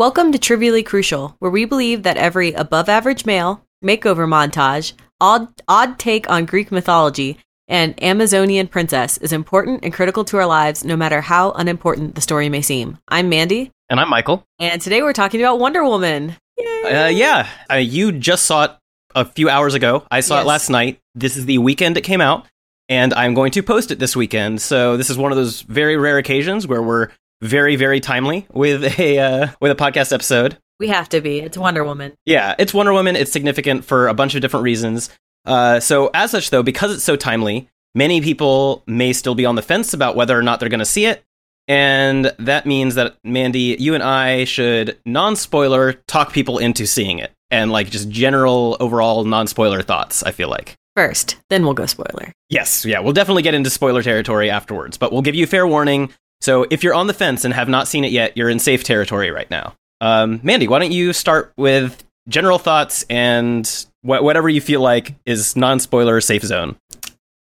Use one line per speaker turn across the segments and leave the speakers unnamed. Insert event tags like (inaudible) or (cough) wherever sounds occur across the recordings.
Welcome to Trivially Crucial, where we believe that every above average male, makeover montage, odd, odd take on Greek mythology, and Amazonian princess is important and critical to our lives, no matter how unimportant the story may seem. I'm Mandy,
And I'm Michael.
and today we're talking about Wonder Woman. Yay!
Uh, yeah, uh, you just saw it a few hours ago. I saw
Yes.
it last night. This is the weekend it came out, and I'm going to post it this weekend. So this is one of those very rare occasions where we're very, very timely with a uh, with a podcast episode.
We have to be. It's Wonder Woman.
Yeah, it's Wonder Woman. It's significant for a bunch of different reasons. Uh, so, as such, though, because it's so timely, many people may still be on the fence about whether or not they're going to see it. And that means that, Mandy, you and I should non spoiler talk people into seeing it and like just general overall non spoiler thoughts, I feel like.
First, then we'll go spoiler.
Yes, yeah, we'll definitely get into spoiler territory afterwards, but we'll give you fair warning. So if you're on the fence and have not seen it yet, you're in safe territory right now. Um, Mandy, why don't you start with general thoughts and wh- whatever you feel like is non-spoiler safe zone?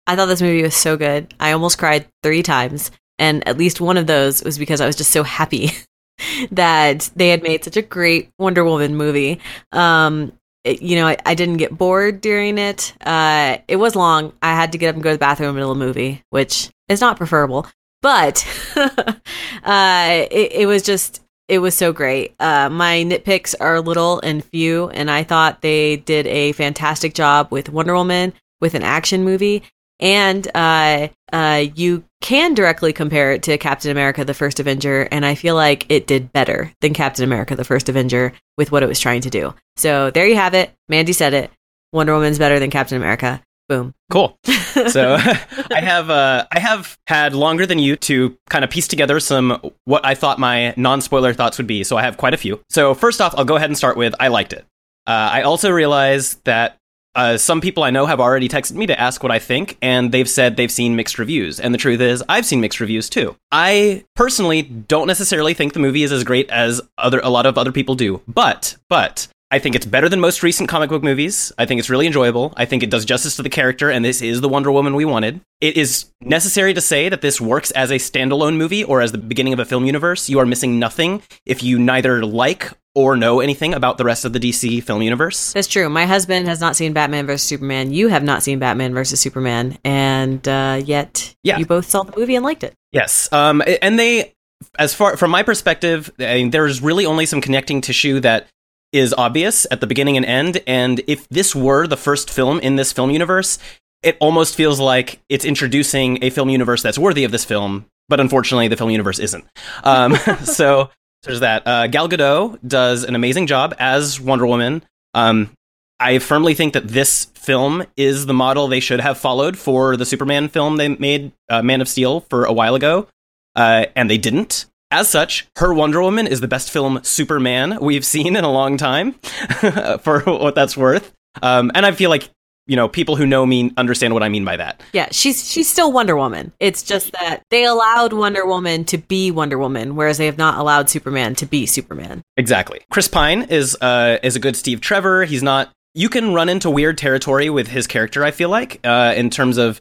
I thought this movie was so good. I almost cried three times, and at least one of those was because I was just so happy (laughs) that they had made such a great Wonder Woman movie. Um, it- you know, I, I didn't get bored during it. Uh, it was long. I had to get up and go to the bathroom in the middle of the movie, which is not preferable, but (laughs) uh, it, it was just. It was so great. Uh, my nitpicks are little and few, and I thought they did a fantastic job with Wonder Woman with an action movie and uh, uh, you can directly compare it to Captain America: The First Avenger, and I feel like it did better than Captain America: The First Avenger with what it was trying to do. So there you have it. Mandy said it. Wonder Woman's better than Captain America. Boom.
Cool. (laughs) So (laughs) I have uh, I have had longer than you to kind of piece together some what I thought my non-spoiler thoughts would be. So I have quite a few. So first off, I'll go ahead and start with I liked it. Uh, I also realized that uh, some people I know have already texted me to ask what I think, and they've said they've seen mixed reviews. And the truth is, I've seen mixed reviews too. I personally don't necessarily think the movie is as great as other a lot of other people do, but but I think it's better than most recent comic book movies. I think it's really enjoyable. I think it does justice to the character, and this is the Wonder Woman we wanted. It is necessary to say that this works as a standalone movie or as the beginning of a film universe. You are missing nothing if you neither like or know anything about the rest of the DC film universe.
That's true. My husband has not seen Batman vs Superman. You have not seen Batman vs Superman, and uh, yet
Yeah.
you both saw the movie and liked it.
Yes, um, and they, as far from my perspective, I mean, there's really only some connecting tissue that is obvious at the beginning and end. And if this were the first film in this film universe, it almost feels like it's introducing a film universe that's worthy of this film. But unfortunately, the film universe isn't. Um, (laughs) (laughs) so there's that. Uh, Gal Gadot does an amazing job as Wonder Woman. Um, I firmly think that this film is the model they should have followed for the Superman film they made, uh, Man of Steel, for a while ago, uh, and they didn't. As such, her Wonder Woman is the best film Superman we've seen in a long time, (laughs) for what that's worth. Um, and I feel like you know people who know me understand what I mean by that.
Yeah, she's she's still Wonder Woman. It's just that they allowed Wonder Woman to be Wonder Woman, whereas they have not allowed Superman to be Superman.
Exactly. Chris Pine is uh, is a good Steve Trevor. He's not. You can run into weird territory with his character. I feel like uh, in terms of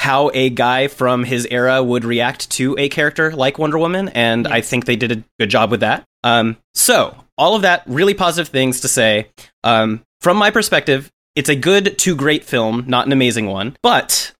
how a guy from his era would react to a character like Wonder Woman, and I think they did a good job with that. Um, so all of that really positive things to say. Um, from my perspective, it's a good to great film, not an amazing one, but.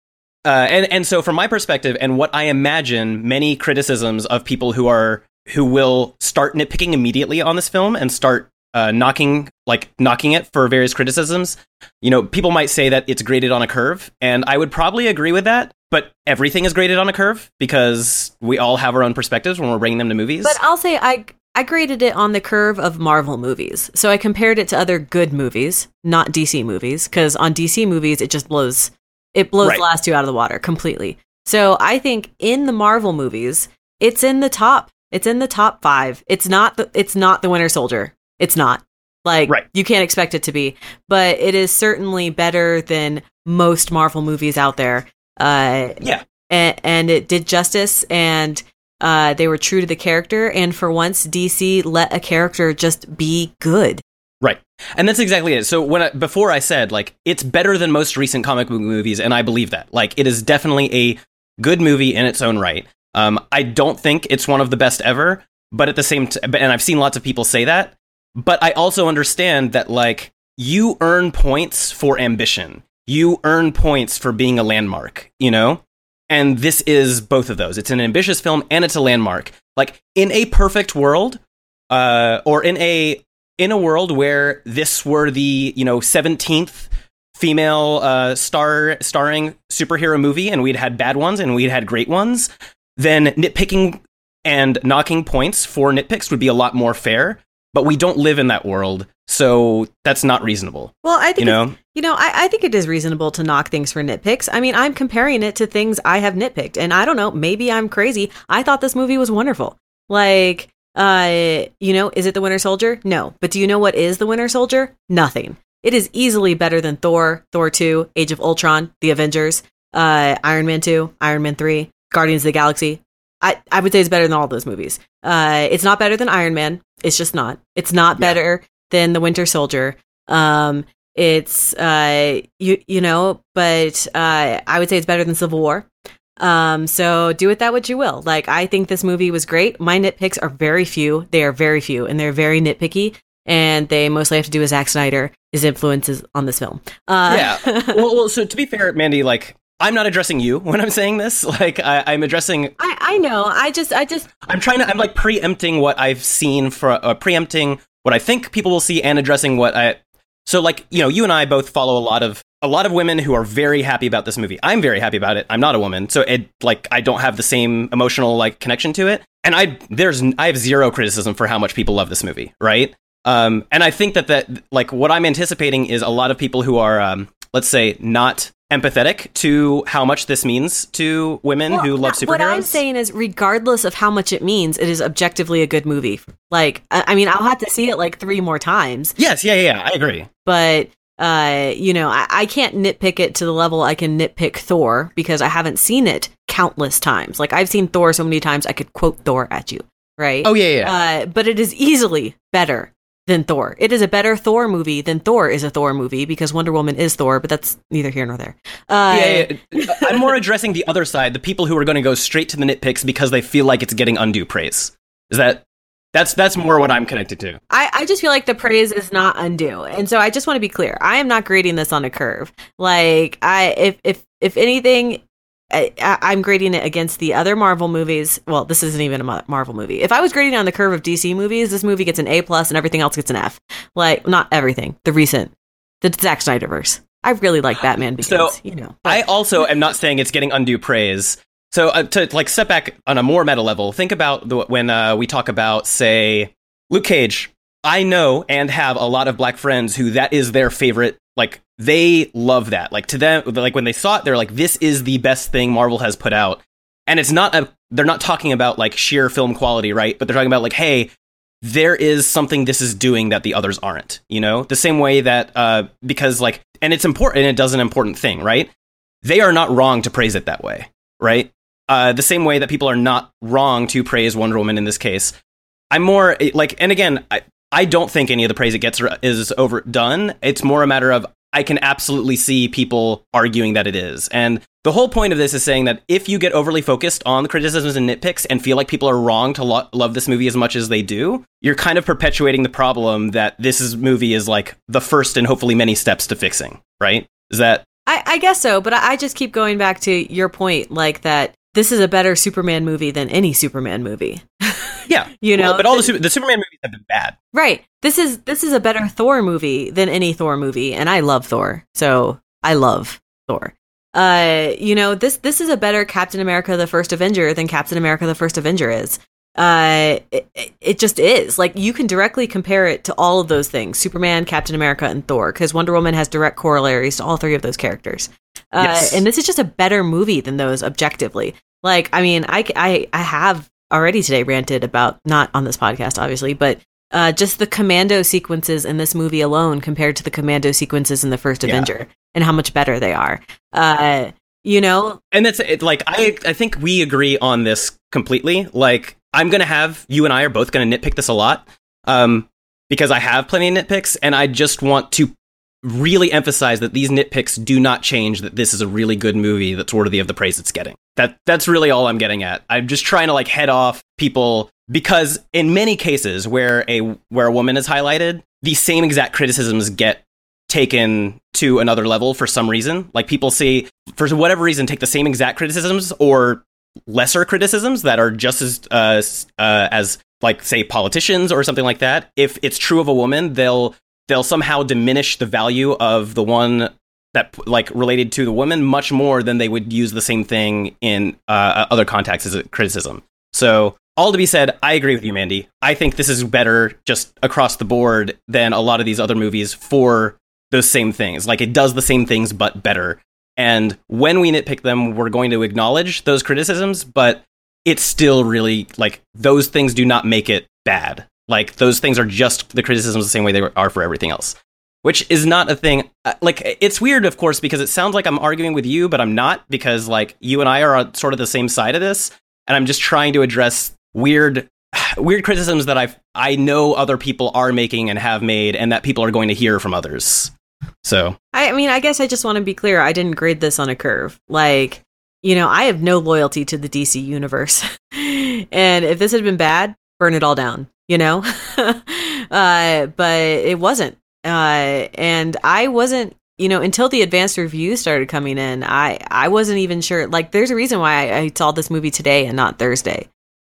Uh, and and so from my perspective, and what I imagine many criticisms of people who are who will start nitpicking immediately on this film and start uh, knocking like knocking it for various criticisms. You know, people might say that it's graded on a curve, and I would probably agree with that. But everything is graded on a curve because we all have our own perspectives when we're bringing them to movies.
But I'll say I I graded it on the curve of Marvel movies. So I compared it to other good movies, not DC movies, because on DC movies it just blows it blows
Right.
the last two out of the water completely. So I think in the Marvel movies, it's in the top. It's in the top five. It's not the it's not the Winter Soldier. It's not. Like
Right.
you can't expect it to be. But it is certainly better than most Marvel movies out there. Uh
yeah,
and, and it did justice and uh, they were true to the character and for once dc let a character just be good
Right. And that's exactly it. So when I, before I said like it's better than most recent comic book movies and I believe that. Like it is definitely a good movie in its own right. Um I don't think it's one of the best ever, but at the same t- and I've seen lots of people say that, but I also understand that like you earn points for ambition. You earn points for being a landmark, you know? And this is both of those. It's an ambitious film and it's a landmark. Like in a perfect world, uh, or in a in a world where this were the you know 17th female uh, star starring superhero movie and we'd had bad ones and we'd had great ones then nitpicking and knocking points for nitpicks would be a lot more fair but we don't live in that world so that's not reasonable
Well, I think
you know
You know, I, I think it is reasonable to knock things for nitpicks. I mean, I'm comparing it to things I have nitpicked, and I don't know, maybe I'm crazy. I thought this movie was wonderful. Like, uh, you know, is it the Winter Soldier? No. But do you know what is the Winter Soldier? Nothing. It is easily better than Thor, Thor 2, Age of Ultron, The Avengers, uh, Iron Man 2, Iron Man 3, Guardians of the Galaxy. I, I would say it's better than all those movies. Uh, it's not better than Iron Man. It's just not. It's not
Yeah.
better than The Winter Soldier. Um, it's uh, you you know, but uh, I would say it's better than Civil War. Um, so do with that what you will. Like I think this movie was great. My nitpicks are very few. They are very few, and they're very nitpicky. And they mostly have to do with Zack Snyder, his influences on this film. Uh,
yeah (laughs) well, well so to be fair mandy like i'm not addressing you (laughs) when i'm saying this. Like I, i'm addressing
I, I know. I just I just
i'm trying to i'm like preempting what i've seen for uh, preempting what i think people will see and addressing what i so like you know you and i both follow a lot of a lot of women who are very happy about this movie. I'm very happy about it. I'm not a woman. So it like i don't have the same emotional like connection to it. And i there's i have zero criticism for how much people love this movie right? Um and i think that that like what i'm anticipating is a lot of people who are um let's say not empathetic to how much this means to women who love superheroes
What I'm saying is, regardless of how much it means, it is objectively a good movie. Like, I, mean, I'll have to see it like three more times,
yes yeah yeah, yeah i agree
but uh, you know, I, I can't nitpick it to the level I can nitpick Thor because I haven't seen it countless times. Like I've seen Thor so many times I could quote Thor at you, right?
oh yeah yeah, yeah.
Uh, but it is easily better than Thor. It is a better Thor movie than Thor is a Thor movie because Wonder Woman is Thor, but that's neither here nor there. Uh,
yeah, yeah. I'm more addressing the other side, the people who are going to go straight to the nitpicks because they feel like it's getting undue praise. Is that that's that's more what I'm connected to.
I, I just feel like the praise is not undue. And so I just want to be clear. I am not grading this on a curve. Like I if if if anything I, I'm grading it against the other Marvel movies. Well, this isn't even a Marvel movie. If I was grading on the curve of DC movies, this movie gets an A plus and everything else gets an F. Like not everything. The recent, the Zack Snyderverse. I really like Batman Begins.
So,
you know,
I also am not saying it's getting undue praise. So uh, to like step back on a more meta level, think about the, when uh, we talk about say Luke Cage. I know and have a lot of black friends who that is their favorite. Like they love that. Like to them, like when they saw it, they're like, "This is the best thing Marvel has put out." And it's not a. They're not talking about like sheer film quality, right? But they're talking about like, "Hey, there is something this is doing that the others aren't." You know, the same way that uh, because like, and it's important. And it does an important thing, right? They are not wrong to praise it that way, right? Uh, the same way that people are not wrong to praise Wonder Woman in this case. I'm more like, and again, I, I don't think any of the praise it gets is overdone. It's more a matter of I can absolutely see people arguing that it is. And the whole point of this is saying that if you get overly focused on the criticisms and nitpicks and feel like people are wrong to lo- love this movie as much as they do, you're kind of perpetuating the problem that this is, movie is like the first and hopefully many steps to fixing, right? Is that
I, I guess so, but I, I just keep going back to your point, like that this is a better Superman movie than any Superman movie.
yeah? (laughs)
You know,
Well, but all the, the Superman movies have been bad.
Right. This is this is a better Thor movie than any Thor movie, and I love Thor. So I love Thor. Uh, you know, this this is a better Captain America the First Avenger than Captain America the First Avenger is. Uh, it, it- just is. Like you can directly compare it to all of those things: Superman, Captain America, and Thor, because Wonder Woman has direct corollaries to all three of those characters. Uh,
Yes.
and this is just a better movie than those objectively. Like, I mean, I, I i have already today ranted about, not on this podcast, obviously, but uh, just the commando sequences in this movie alone compared to the commando sequences in the first
Yeah.
Avenger and how much better they are. Uh, you know,
and that's it like i i think we agree on this completely like i'm gonna have you and i are both gonna nitpick this a lot um because i have plenty of nitpicks and i just want to really emphasize that these nitpicks do not change that this is a really good movie that's worthy of the praise it's getting. That that's really all I'm getting at. I'm just trying to like head off people because in many cases where a where a woman is highlighted, the same exact criticisms get taken to another level for some reason. Like people see for whatever reason take the same exact criticisms or lesser criticisms that are just as uh, uh, as like say politicians or something like that. If it's true of a woman, they'll they'll somehow diminish the value of the one that like related to the woman much more than they would use the same thing in uh, other contexts as a criticism. So all to be said, I agree with you, Mandy. I think this is better just across the board than a lot of these other movies for those same things. Like it does the same things but better. And when we nitpick them, we're going to acknowledge those criticisms, but it's still really like those things do not make it bad. Like those things are just the criticisms the same way they are for everything else, which is not a thing. Uh, like it's weird, of course, because it sounds like I'm arguing with you, but I'm not because like you and I are on sort of the same side of this, and I'm just trying to address weird (sighs) weird criticisms that I I know other people are making and have made, and that people are going to hear from others. So
I mean, I guess I just want to be clear. I didn't grade this on a curve. Like, you know, I have no loyalty to the DC universe, (laughs) and if this had been bad, burn it all down you know? (laughs) uh, but it wasn't. Uh, and I wasn't, you know, until the advanced reviews started coming in, I, I wasn't even sure. Like, there's a reason why I, I saw this movie today and not Thursday.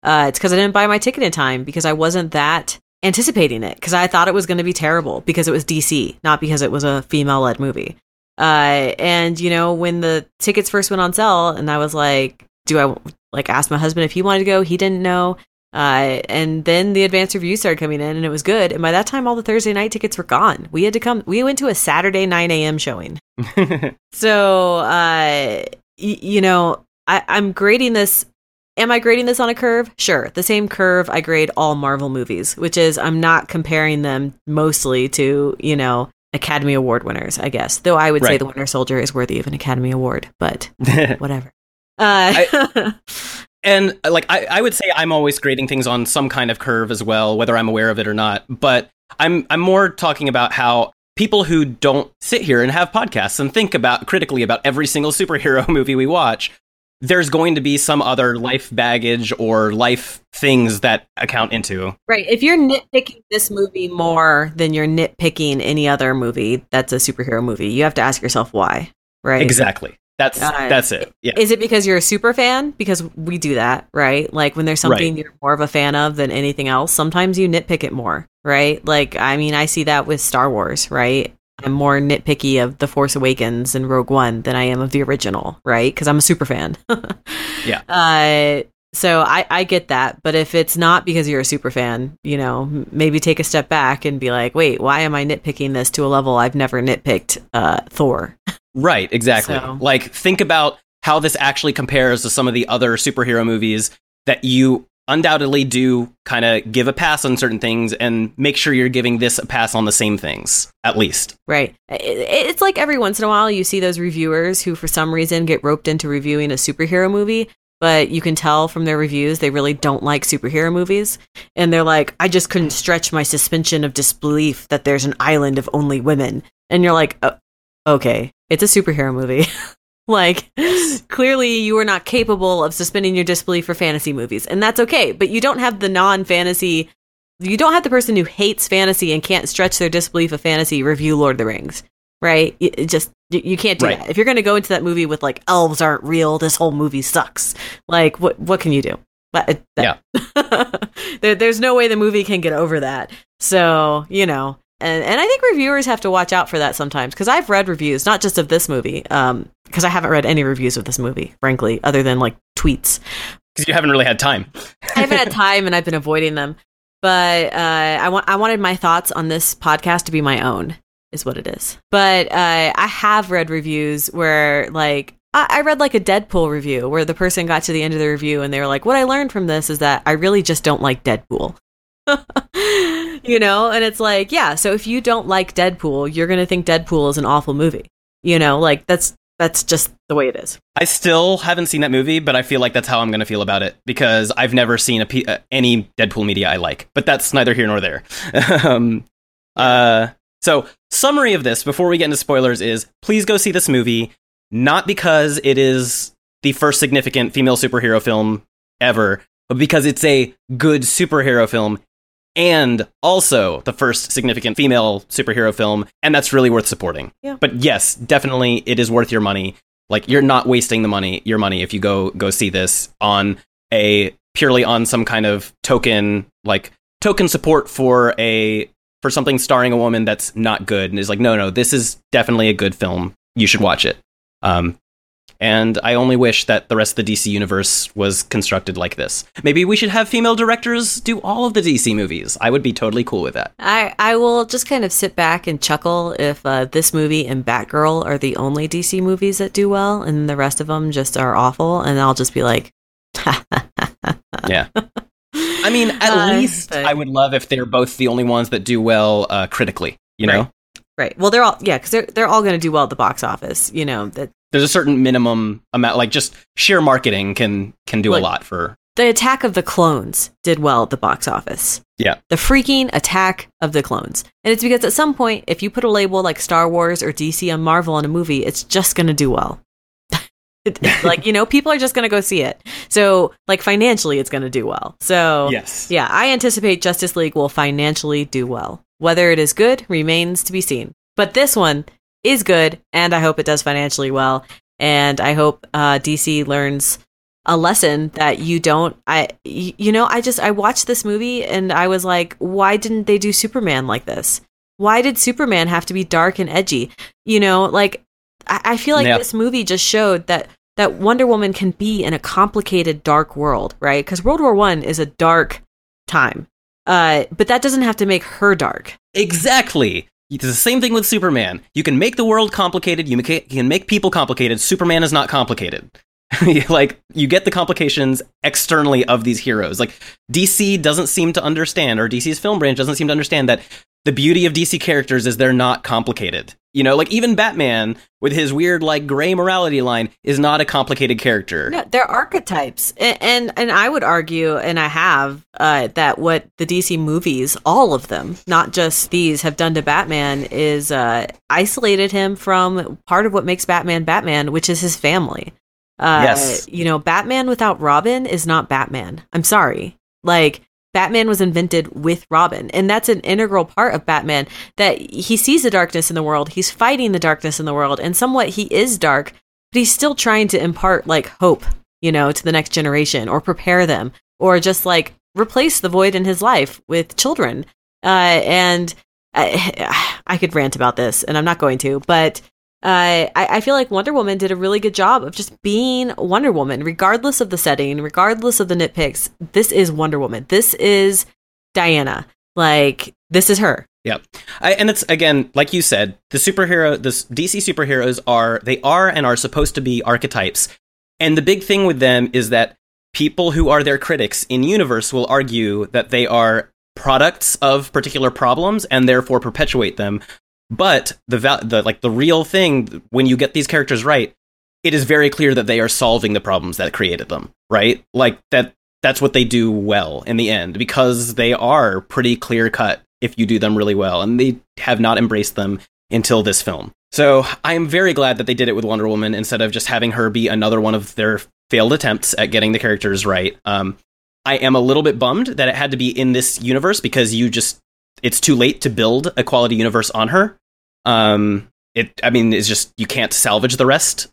Uh, it's because I didn't buy my ticket in time because I wasn't that anticipating it because I thought it was going to be terrible because it was DC, not because it was a female led movie. Uh, and you know, when the tickets first went on sale, and I was like, do I like ask my husband if he wanted to go? He didn't know. Uh, and then the advance reviews started coming in and it was good. And by that time, all the Thursday night tickets were gone. We had to come, we went to a Saturday 9 a.m. showing. (laughs) so, uh, y- you know, I- I'm grading this. Am I grading this on a curve? Sure. The same curve I grade all Marvel movies, which is I'm not comparing them mostly to, you know, Academy Award winners, I guess. Though I would right. say The Winter Soldier is worthy of an Academy Award, but (laughs) whatever. Uh,
I, (laughs) and like I, I would say I'm always grading things on some kind of curve as well, whether I'm aware of it or not. But I'm I'm more talking about how people who don't sit here and have podcasts and think about critically about every single superhero (laughs) movie we watch, there's going to be some other life baggage or life things that account into.
Right. If you're nitpicking this movie more than you're nitpicking any other movie that's a superhero movie, you have to ask yourself why. Right.
Exactly. That's uh, that's it. Yeah.
Is it because you're a super fan? Because we do that, right? Like when there's something right. you're more of a fan of than anything else, sometimes you nitpick it more, right? Like I mean, I see that with Star Wars, right? I'm more nitpicky of The Force Awakens and Rogue One than I am of the original, right? Because I'm a super fan. (laughs)
yeah.
Uh, so I, I get that, but if it's not because you're a super fan, you know, maybe take a step back and be like, wait, why am I nitpicking this to a level I've never nitpicked uh, Thor? (laughs)
Right, exactly. So. Like, think about how this actually compares to some of the other superhero movies that you undoubtedly do kind of give a pass on certain things and make sure you're giving this a pass on the same things, at least.
Right. It's like every once in a while you see those reviewers who, for some reason, get roped into reviewing a superhero movie. But you can tell from their reviews they really don't like superhero movies. And they're like, I just couldn't stretch my suspension of disbelief that there's an island of only women. And you're like, oh, okay, it's a superhero movie. (laughs) like, clearly you are not capable of suspending your disbelief for fantasy movies, and that's okay. But you don't have the non fantasy, you don't have the person who hates fantasy and can't stretch their disbelief of fantasy review Lord of the Rings, right? It just, you can't do right. that. If you're going to go into that movie with, like, elves aren't real, this whole movie sucks, like, what, what can you do? But uh,
yeah. (laughs)
there, there's no way the movie can get over that. So, you know, and and I think reviewers have to watch out for that sometimes because I've read reviews, not just of this movie, um, because I haven't read any reviews of this movie, frankly, other than like tweets.
Because you haven't really had time. (laughs)
I haven't had time, and I've been avoiding them. But uh, I want I wanted my thoughts on this podcast to be my own, is what it is. But uh, I have read reviews where like I read like a Deadpool review where the person got to the end of the review and they were like, "What I learned from this is that I really just don't like Deadpool." (laughs) you know, and it's like, yeah, so if you don't like Deadpool, you're going to think Deadpool is an awful movie. You know, like that's that's just the way it is.
I still haven't seen that movie, but I feel like that's how I'm going to feel about it because I've never seen a P- uh, any Deadpool media I like. But that's neither here nor there. (laughs) um, uh, So, summary of this before we get into spoilers is please go see this movie, not because it is the first significant female superhero film ever, but because it's a good superhero film and also the first significant female superhero film, and that's really worth supporting.
Yeah.
But yes, definitely it is worth your money. Like you're not wasting the money, your money if you go go see this on a purely on some kind of token like token support for a for something starring a woman that's not good and is like no no this is definitely a good film you should watch it um and I only wish that the rest of the DC universe was constructed like this. Maybe we should have female directors do all of the DC movies. I would be totally cool with that.
I, I will just kind of sit back and chuckle if uh, this movie and Batgirl are the only DC movies that do well, and the rest of them just are awful, and I'll just be like, (laughs)
yeah. I mean, at
Uh,
least
but-
I would love if they're both the only ones that do well uh, critically. You know,
Right. right. Well, they're all yeah, because they're they're all going to do well at the box office. You know that
there's a certain minimum amount, like just sheer marketing can can do
Like-
a lot for.
the Attack of the Clones did well at the box office.
Yeah.
The freaking Attack of the Clones. And it's because at some point, if you put a label like Star Wars or DC on Marvel on a movie, it's just going to do well. (laughs) Like, you know, people are just going to go see it. So, like, financially, it's going to do well. So,
Yes.
yeah, I anticipate Justice League will financially do well. Whether it is good remains to be seen. But this one is good, and I hope it does financially well. And I hope uh, DC learns a lesson that you don't. i you know, I just I watched this movie and I was like, why didn't they do Superman like this? Why did Superman have to be dark and edgy? You know, like I, I feel like
Yeah.
this movie just showed that that Wonder Woman can be in a complicated, dark world, right? Because World War One is a dark time, uh, but that doesn't have to make her dark.
Exactly. It's the same thing with Superman. You can make the world complicated. You can make people complicated. Superman is not complicated. (laughs) like you get the complications externally of these heroes. Like DC doesn't seem to understand, or DC's film branch doesn't seem to understand that the beauty of DC characters is they're not complicated. You know, like even Batman with his weird like gray morality line is not a complicated character.
No, they're archetypes, and and, and I would argue, and I have, uh, that what the DC movies, all of them, not just these, have done to Batman is uh, isolated him from part of what makes Batman Batman, which is his family. Uh,
Yes.
you know, Batman without Robin is not Batman. I'm sorry, like. Batman was invented with Robin, and that's an integral part of Batman that he sees the darkness in the world, he's fighting the darkness in the world, and somewhat he is dark, but he's still trying to impart like hope, you know, to the next generation or prepare them or just like replace the void in his life with children. Uh, and I, (sighs) I could rant about this, and I'm not going to, but uh, I, I feel like Wonder Woman did a really good job of just being Wonder Woman, regardless of the setting, regardless of the nitpicks. This is Wonder Woman. This is Diana. Like, this is her.
I, and it's again, like you said, the superhero, the DC superheroes are they are and are supposed to be archetypes. And the big thing with them is that people who are their critics in universe will argue that they are products of particular problems and therefore perpetuate them. But the val- the like the real thing when you get these characters right, it is very clear that they are solving the problems that created them, right? Like that that's what they do well in the end because they are pretty clear cut if you do them really well and they have not embraced them until this film. So, I am very glad that they did it with Wonder Woman instead of just having her be another one of their failed attempts at getting the characters right. Um I am a little bit bummed that it had to be in this universe because you just it's too late to build a quality universe on her. Um it I mean it's just you can't salvage the rest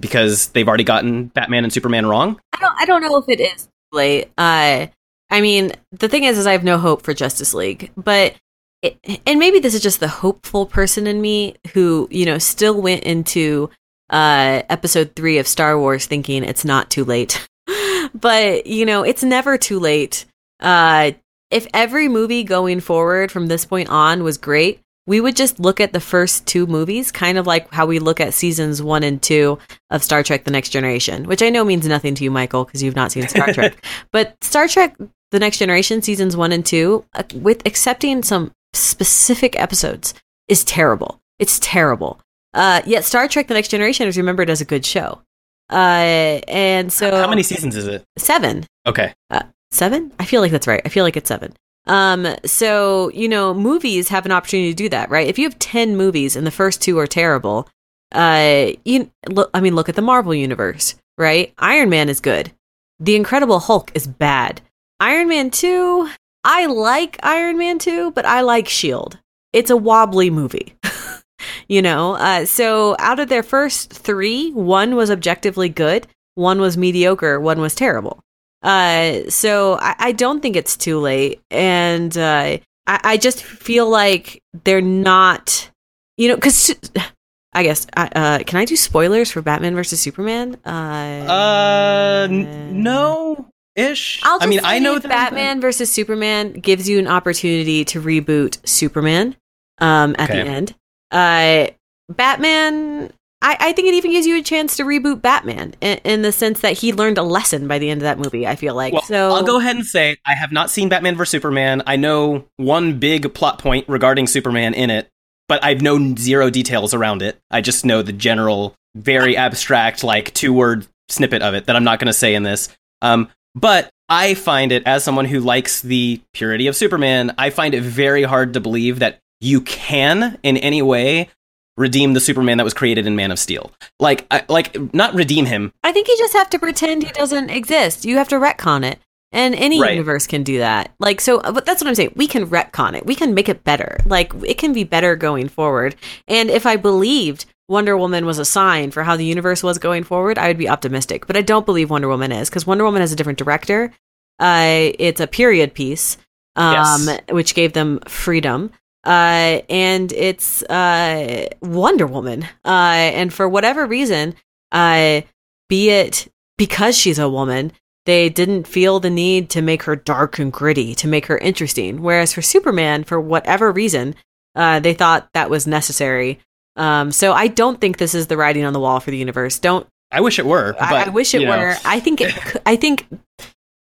because they've already gotten Batman and Superman wrong.
I don't I don't know if it is late. Uh I mean, the thing is is I have no hope for Justice League, but it, and maybe this is just the hopeful person in me who, you know, still went into uh episode 3 of Star Wars thinking it's not too late. (laughs) but, you know, it's never too late. Uh if every movie going forward from this point on was great, we would just look at the first two movies, kind of like how we look at seasons one and two of Star Trek The Next Generation, which I know means nothing to you, Michael, because you've not seen Star Trek. (laughs) But Star Trek The Next Generation, seasons one and two, uh, with accepting some specific episodes, is terrible. It's terrible. Uh, yet Star Trek The Next Generation is remembered as a good show. Uh, and so
How many seasons is it?
Seven.
Okay.
Seven? I feel like that's right. I feel like it's seven. Um, so you know, movies have an opportunity to do that, right? If you have ten movies and the first two are terrible, uh, you look. I mean, look at the Marvel universe, right? Iron Man is good. The Incredible Hulk is bad. Iron Man two, I like Iron Man two, but I like Shield. It's a wobbly movie. (laughs) you know, uh, so out of their first three, one was objectively good, one was mediocre, one was terrible. Uh, so I, I don't think it's too late, and uh, I, I just feel like they're not, you know, because I guess uh, can I do spoilers for Batman versus Superman? Uh,
Uh, no ish.
I'll
I mean, I know that
Batman versus Superman gives you an opportunity to reboot Superman um, at the end. Uh, Batman, I, I think it even gives you a chance to reboot Batman in, in the sense that he learned a lesson by the end of that movie. I feel like
Well,
so.
I'll go ahead and say I have not seen Batman vs Superman. I know one big plot point regarding Superman in it, but I've known zero details around it. I just know the general, very abstract, like two word snippet of it that I'm not going to say in this. Um, but I find it, as someone who likes the purity of Superman, I find it very hard to believe that you can, in any way, redeem the Superman that was created in Man of Steel. Like, I, like not redeem him,
I think you just have to pretend he doesn't exist. You have to retcon it. And any
Right.
universe can do that. Like, so, but that's what I'm saying. We can retcon it. We can make it better. Like, it can be better going forward. And if I believed Wonder Woman was a sign for how the universe was going forward, I would be optimistic. But I don't believe Wonder Woman is because Wonder Woman has a different director. Uh, it's a period piece, um,
Yes.
which gave them freedom. Uh, and it's uh, Wonder Woman. Uh, and for whatever reason, uh, be it because she's a woman, they didn't feel the need to make her dark and gritty, to make her interesting. Whereas for Superman, for whatever reason, uh, they thought that was necessary. Um, so I don't think this is the writing on the wall for the universe. Don't.
I wish it were. But,
I, I wish it
you know.
were. I think it. (laughs) I think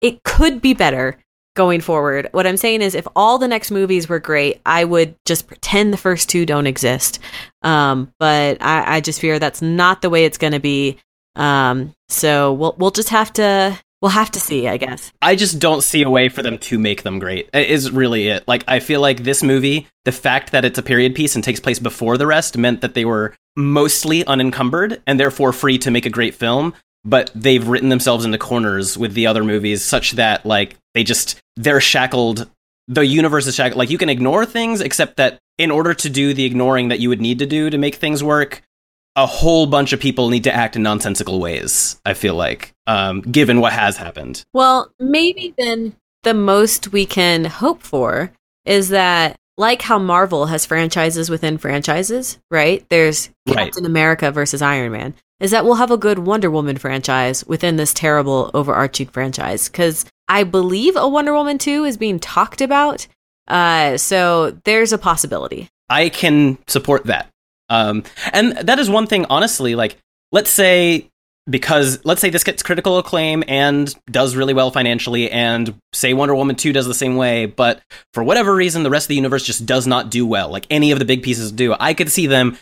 it could be better going forward. What I'm saying is, if all the next movies were great, I would just pretend the first two don't exist. Um, but I, I just fear that's not the way it's going to be. Um, so we'll we'll just have to we'll have to see, I guess.
I just don't see a way for them to make them great. Is really it. Like I feel like this movie, the fact that it's a period piece and takes place before the rest meant that they were mostly unencumbered and therefore free to make a great film, but they've written themselves into corners with the other movies such that like they just they're shackled the universe is shackled. Like you can ignore things except that in order to do the ignoring that you would need to do to make things work, a whole bunch of people need to act in nonsensical ways, I feel like. Um, given what has happened.
Well, maybe then the most we can hope for is that, like how Marvel has franchises within franchises, right? There's
Right.
Captain America versus Iron Man. Is that we'll have a good Wonder Woman franchise within this terrible overarching franchise? Because I believe a Wonder Woman 2 is being talked about. Uh, so there's a possibility.
I can support that. Um, and that is one thing, honestly, like, let's say, because let's say this gets critical acclaim and does really well financially, and say Wonder Woman 2 does the same way, but for whatever reason, the rest of the universe just does not do well, like any of the big pieces do. I could see them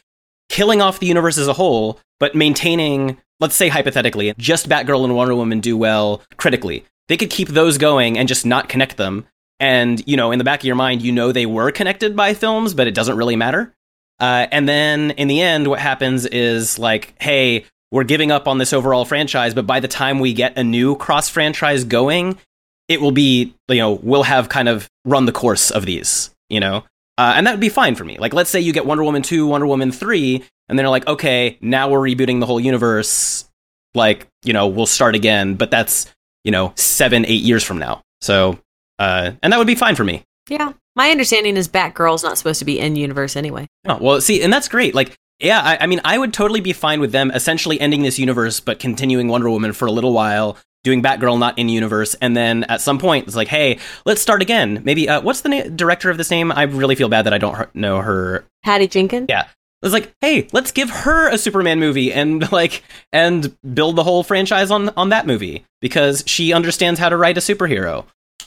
killing off the universe as a whole, but maintaining, let's say hypothetically, just Batgirl and Wonder Woman do well critically. They could keep those going and just not connect them. And, you know, in the back of your mind, you know they were connected by films, but it doesn't really matter. Uh, and then in the end, what happens is like, hey, we're giving up on this overall franchise, but by the time we get a new cross franchise going, it will be, you know, we'll have kind of run the course of these, you know? Uh, and that would be fine for me. Like, let's say you get Wonder Woman 2, Wonder Woman 3, and then they're like, okay, now we're rebooting the whole universe. Like, you know, we'll start again, but that's, you know, seven, eight years from now. So, uh, and that would be fine for me.
Yeah. My understanding is Batgirl's not supposed to be in universe anyway.
Oh, well, see, and that's great. Like, yeah, I, I mean, I would totally be fine with them essentially ending this universe, but continuing Wonder Woman for a little while, doing Batgirl not in universe, and then at some point it's like, hey, let's start again. Maybe, uh, what's the na- director of this name? I really feel bad that I don't her- know her.
Patty Jenkins?
Yeah. It's like, hey, let's give her a Superman movie and (laughs) like and build the whole franchise on on that movie because she understands how to write a superhero,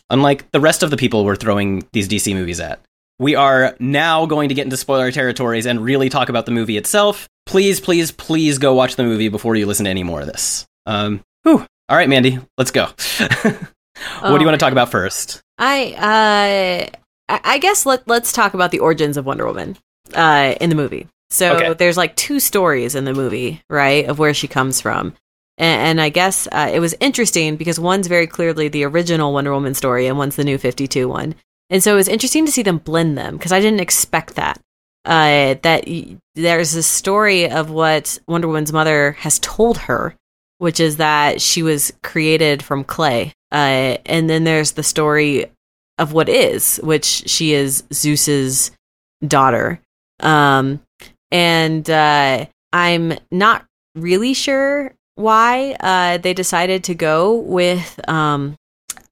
unlike the rest of the people we're throwing these DC movies at. We are now going to get into spoiler territories and really talk about the movie itself. Please, please, please go watch the movie before you listen to any more of this. Um, whew. All right, Mandy, let's go. (laughs) what do
Oh,
you want to talk about first?
I uh I I guess let let's talk about the origins of Wonder Woman uh in the movie. So
Okay.
there's like two stories in the movie, right, of where she comes from. And, and I guess uh, it was interesting because one's very clearly the original Wonder Woman story and one's the new 52 one. And so it was interesting to see them blend them because I didn't expect that. Uh, that y- there's a story of what Wonder Woman's mother has told her, which is that she was created from clay. Uh, and then there's the story of what is, which she is Zeus's daughter. Um, and uh, I'm not really sure why uh, they decided to go with. Um,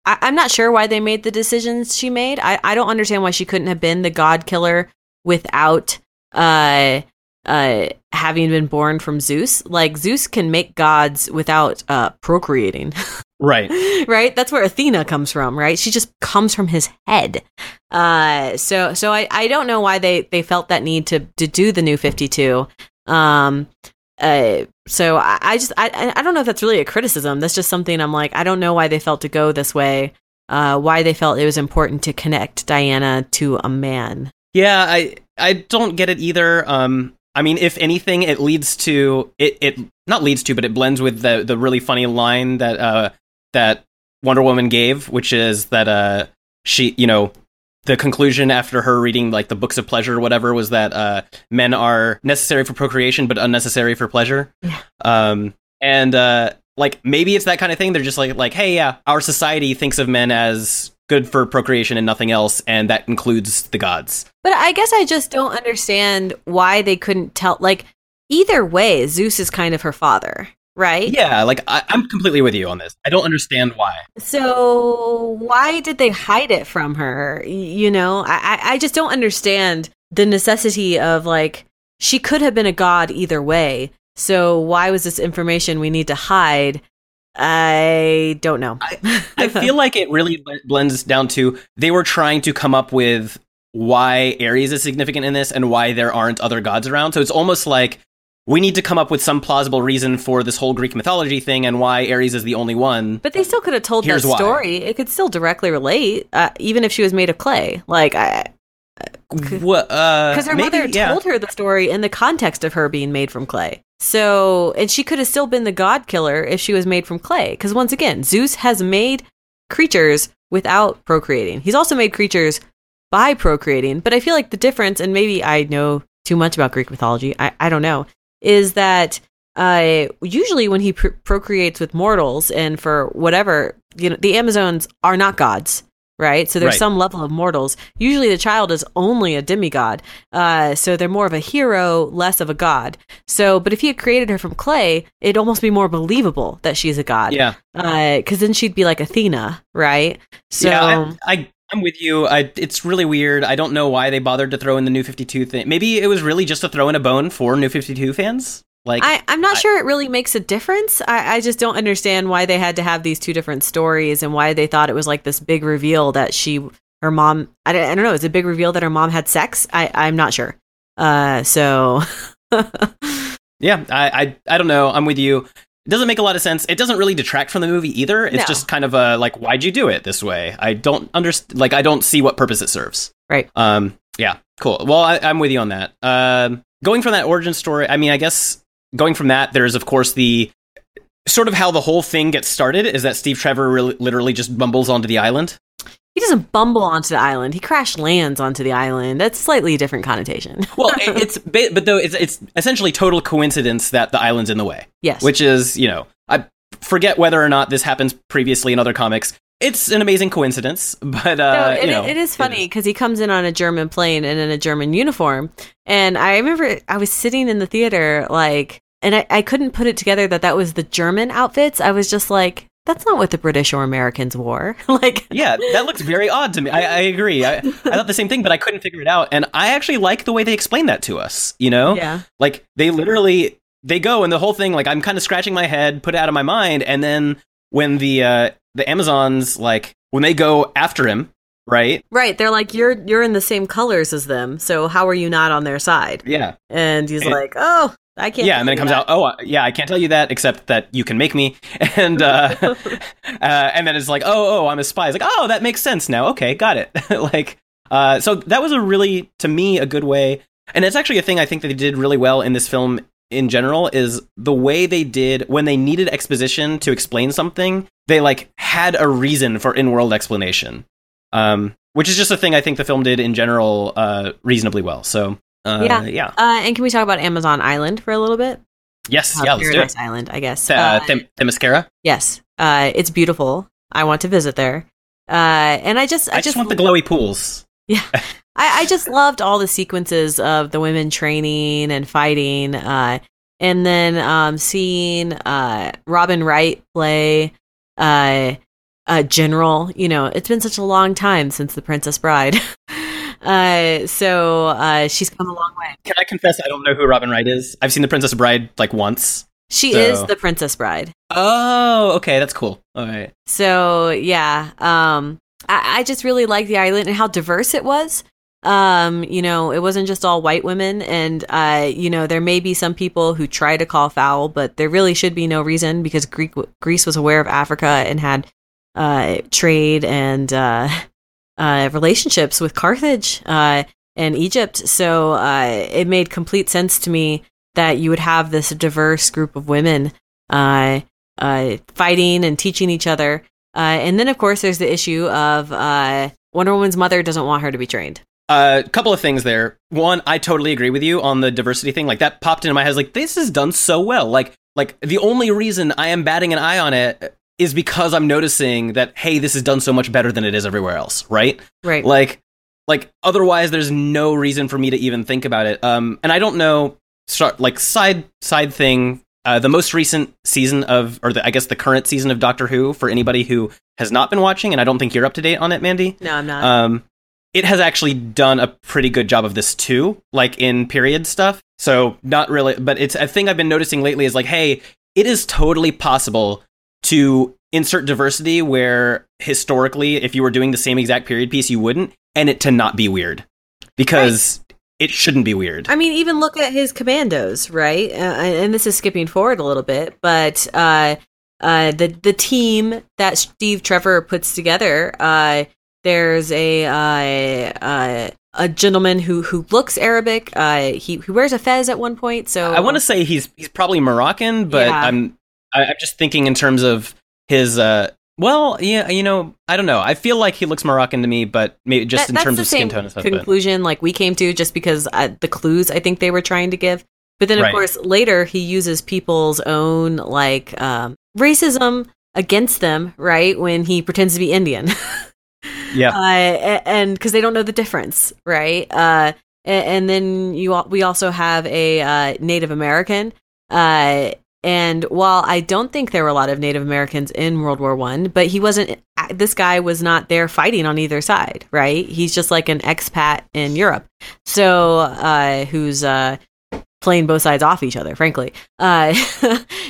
I- I'm not sure why they made the decisions she made. I, I don't understand why she couldn't have been the god killer without uh, uh, having been born from Zeus. Like Zeus can make gods without uh, procreating. (laughs)
Right.
right that's where athena comes from right she just comes from his head uh so so i i don't know why they they felt that need to to do the new 52 um uh so i, I just I, I don't know if that's really a criticism that's just something i'm like i don't know why they felt to go this way uh why they felt it was important to connect diana to a man
Yeah, I I don't get it either. Um, I mean, if anything, it leads to it. It not leads to, but it blends with the the really funny line that uh that Wonder Woman gave, which is that uh she you know the conclusion after her reading like the books of pleasure or whatever was that uh men are necessary for procreation but unnecessary for pleasure.
Yeah.
Um, and uh like maybe it's that kind of thing. They're just like like hey yeah, our society thinks of men as good for procreation and nothing else, and that includes the gods.
But I guess I just don't understand why they couldn't tell. Like, either way, Zeus is kind of her father, right?
Yeah, like I, I'm completely with you on this. I don't understand why.
So why did they hide it from her? You know, I, I I just don't understand the necessity of like she could have been a god either way. So why was this information we need to hide? I don't know.
I feel (laughs) like it really bl- blends down to they were trying to come up with why Ares is significant in this and why there aren't other gods around. So it's almost like we need to come up with some plausible reason for this whole Greek mythology thing and why Ares is the only one.
But they still could have told
Here's
that
why.
story. It could still directly relate, uh, even if she was made of clay. Like, I,
What? Uh,
because her
maybe,
mother
yeah.
told her the story in the context of her being made from clay. So, and she could have still been the god killer if she was made from clay. Because once again, Zeus has made creatures without procreating. He's also made creatures by procreating. But I feel like the difference, and maybe I know too much about Greek mythology, I, I don't know, is that uh, usually when he pr- procreates with mortals and for whatever, you know, the Amazons are not gods. Right. So there's
Right.
some level of mortals. Usually the child is only a demigod. Uh, so they're more of a hero, less of a god. So, but if he had created her from clay, it'd almost be more believable that she's a god.
Yeah,
Because then she'd be like Athena, right? So,
yeah. I, I I'm with you. I, it's really weird. I don't know why they bothered to throw in the New Fifty Two thing. Maybe it was really just to throw in a bone for New Fifty Two fans. Like
I, I'm not
I-
sure it really makes a difference. I, I just don't understand why they had to have these two different stories and why they thought it was like this big reveal that she, her mom, I don't, I don't know, is it a big reveal that her mom had sex? I, I'm not sure. Uh, so, (laughs)
Yeah, I, I I don't know. I'm with you. It doesn't make a lot of sense. It doesn't really detract from the movie either. It's
No.
just kind of a like, why'd you do it this way? I don't understand. Like, I don't see what purpose it serves.
Right.
Um. Yeah. Cool. Well, I, I'm with you on that. Um. Going from that origin story, I mean, I guess going from that, there's of course the sort of how the whole thing gets started is that Steve Trevor really, literally just bumbles onto the island.
He doesn't bumble onto the island. He crash lands onto the island. That's slightly a different connotation. (laughs)
Well, it, it's ba- but though it's it's essentially total coincidence that the island's in the way.
yes.
which is you know I forget whether or not this happens previously in other comics. It's an amazing coincidence, (laughs) but uh,
No, it,
you know,
it is funny because he comes in on a German plane and in a German uniform. And I remember I was sitting in the theater, like, and I, I couldn't put it together that that was the German outfits. I was just like, that's not what the British or Americans wore. (laughs) like,
yeah, that looks very odd to me. I, I agree. I, I thought the same thing, but I couldn't figure it out. And I actually like the way they explain that to us. You know,
yeah.
like they literally they go and the whole thing. Like I'm kind of scratching my head, put it out of my mind, and then when the uh, the Amazons like when they go after him, right?
Right. They're like, you're you're in the same colors as them. So how are you not on their side?
Yeah,
And he's
And-
like, oh, I can't.
yeah, and then it comes
you
out, oh, yeah, I can't tell you that, except that you can make me, (laughs) and uh, (laughs) uh, and then it's like, oh, oh, I'm a spy. It's like, oh, that makes sense now. Okay, got it. (laughs) like, uh, so that was a really, to me, a good way, and it's actually a thing I think that they did really well in this film in general is the way they did when they needed exposition to explain something, they like had a reason for in-world explanation. Um, which is just a thing I think the film did in general uh, reasonably well. So uh,
Yeah.
yeah,
Uh, and can we talk about Amazon Island for a little bit?
yes,
Uh,
yeah, let's do
Paradise
it.
Island, I guess.
Uh,
Uh,
Them- Themyscira.
yes, uh, it's beautiful. I want to visit there. Uh, and I just, I,
I just want the glowy pools. (laughs)
I, I just loved all the sequences of the women training and fighting, uh, and then um, seeing uh, Robin Wright play uh, a general. You know, it's been such a long time since The Princess Bride, (laughs) uh, so uh, she's come a long way.
Can I confess I don't know who Robin Wright is? I've seen The Princess Bride like once.
She
So-
is the Princess Bride.
Oh, okay, that's cool. All right.
So yeah, um, I, I just really like the island and how diverse it was. Um, you know, it wasn't just all white women, and uh, you know, there may be some people who try to call foul, but there really should be no reason because Greek Greece was aware of Africa and had uh, trade and uh, (laughs) uh, relationships with Carthage uh, and Egypt. So uh, it made complete sense to me that you would have this diverse group of women uh, uh, fighting and teaching each other. Uh, and then, of course, there's the issue of Wonder Woman's mother doesn't want her to be trained.
A couple of things there. One, I totally agree with you on the diversity thing. Like that popped into my head. Like this is done so well. Like like the only reason I am batting an eye on it is because I'm noticing that hey, this is done so much better than it is everywhere else. Right?
Right.
Like like otherwise, there's no reason for me to even think about it. Um, and I don't know. Start like side side thing. Uh, the most recent season of, or the, I guess the current season of Doctor Who, for anybody who has not been watching, and I don't think you're up to date on it, Mandy
no, I'm not.
um, it has actually done a pretty good job of this too, like in period stuff. So not really, but it's a thing I've been noticing lately is like, hey, it is totally possible to insert diversity where historically, if you were doing the same exact period piece, you wouldn't, and it to not be weird because it shouldn't be weird.
I mean, even look at his commandos, right? Uh, and this is skipping forward a little bit, but uh, uh, the the team that Steve Trevor puts together, uh, there's a uh, uh, a gentleman who who looks Arabic. Uh, he he wears a fez at one point, so
I want to say he's he's probably Moroccan, but
Yeah.
I'm I, I'm just thinking in terms of his. uh Well, yeah, you know, I don't know. I feel like he looks Moroccan to me, but maybe just
That-
in terms of skin tone and
conclusion like we came to just because uh, the clues I think they were trying to give. But then of
Right.
course later he uses people's own like um, racism against them, right? When he pretends to be Indian. (laughs)
Yeah.
Uh, and because they don't know the difference, right? Uh, a- and then you we also have a uh, Native American. Uh, and while I don't think there were a lot of Native Americans in World War One, but he wasn't. This guy was not there fighting on either side, right? He's just like an expat in Europe, so uh, who's uh, playing both sides off each other, frankly. Uh,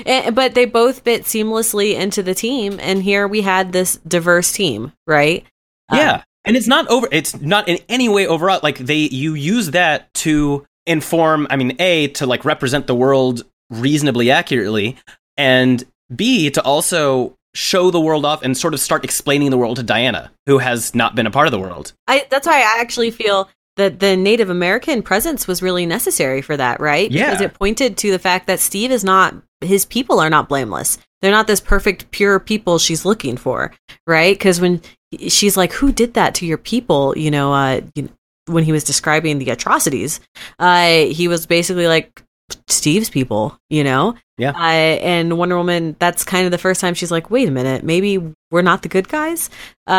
and- (laughs) but they both fit seamlessly into the team, and here we had this diverse team, right? Um,
Yeah, and it's not over. It's not in any way overall. Like they, you use that to inform. I mean, a to like represent the world reasonably accurately, and b to also show the world off and sort of start explaining the world to Diana, who has not been a part of the world.
I that's why I actually feel that the Native American presence was really necessary for that, right?
Yeah.
Because it pointed to the fact that Steve is not his people are not blameless. They're not this perfect pure people she's looking for, right? Because when she's like, "Who did that to your people?" You know, uh, you know, when he was describing the atrocities, uh, he was basically like Steve's people, you know.
Yeah.
Uh, and Wonder Woman, that's kind of the first time she's like, wait a minute, maybe we're not the good guys. Uh,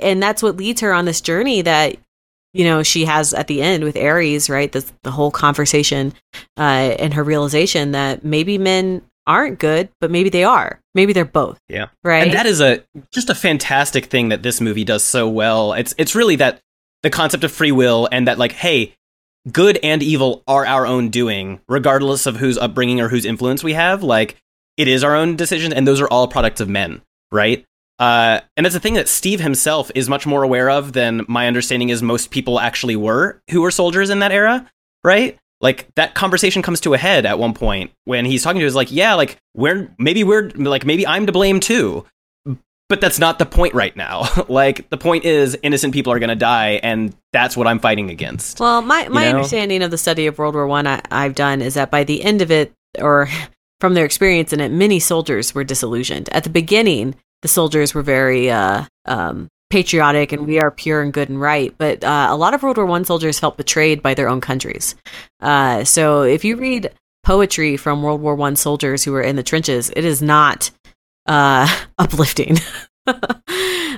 and that's what leads her on this journey that, you know, she has at the end with Ares, right? The, the whole conversation uh, and her realization that maybe men aren't good, but maybe they are. Maybe they're both.
Yeah.
Right.
And that is a just a fantastic thing that this movie does so well. It's it's really that the concept of free will and that like, hey, good and evil are our own doing, regardless of whose upbringing or whose influence we have. Like, it is our own decision, and those are all products of men, right? Uh, and that's a thing that Steve himself is much more aware of than my understanding is most people actually were who were soldiers in that era, right? like that conversation comes to a head at one point when he's talking to us like yeah like we're maybe we're like maybe i'm to blame too but that's not the point right now (laughs) like the point is innocent people are going to die and that's what i'm fighting against
Well, my, my
know?
understanding of the study of World War One I, I've done is that by the end of it, or (laughs) from their experience in it, many soldiers were disillusioned. At the beginning, the soldiers were very uh, um, patriotic and we are pure and good and right. But uh, a lot of World War One soldiers felt betrayed by their own countries. Uh, so if you read poetry from World War One soldiers who were in the trenches, it is not uh, (laughs) uplifting. (laughs)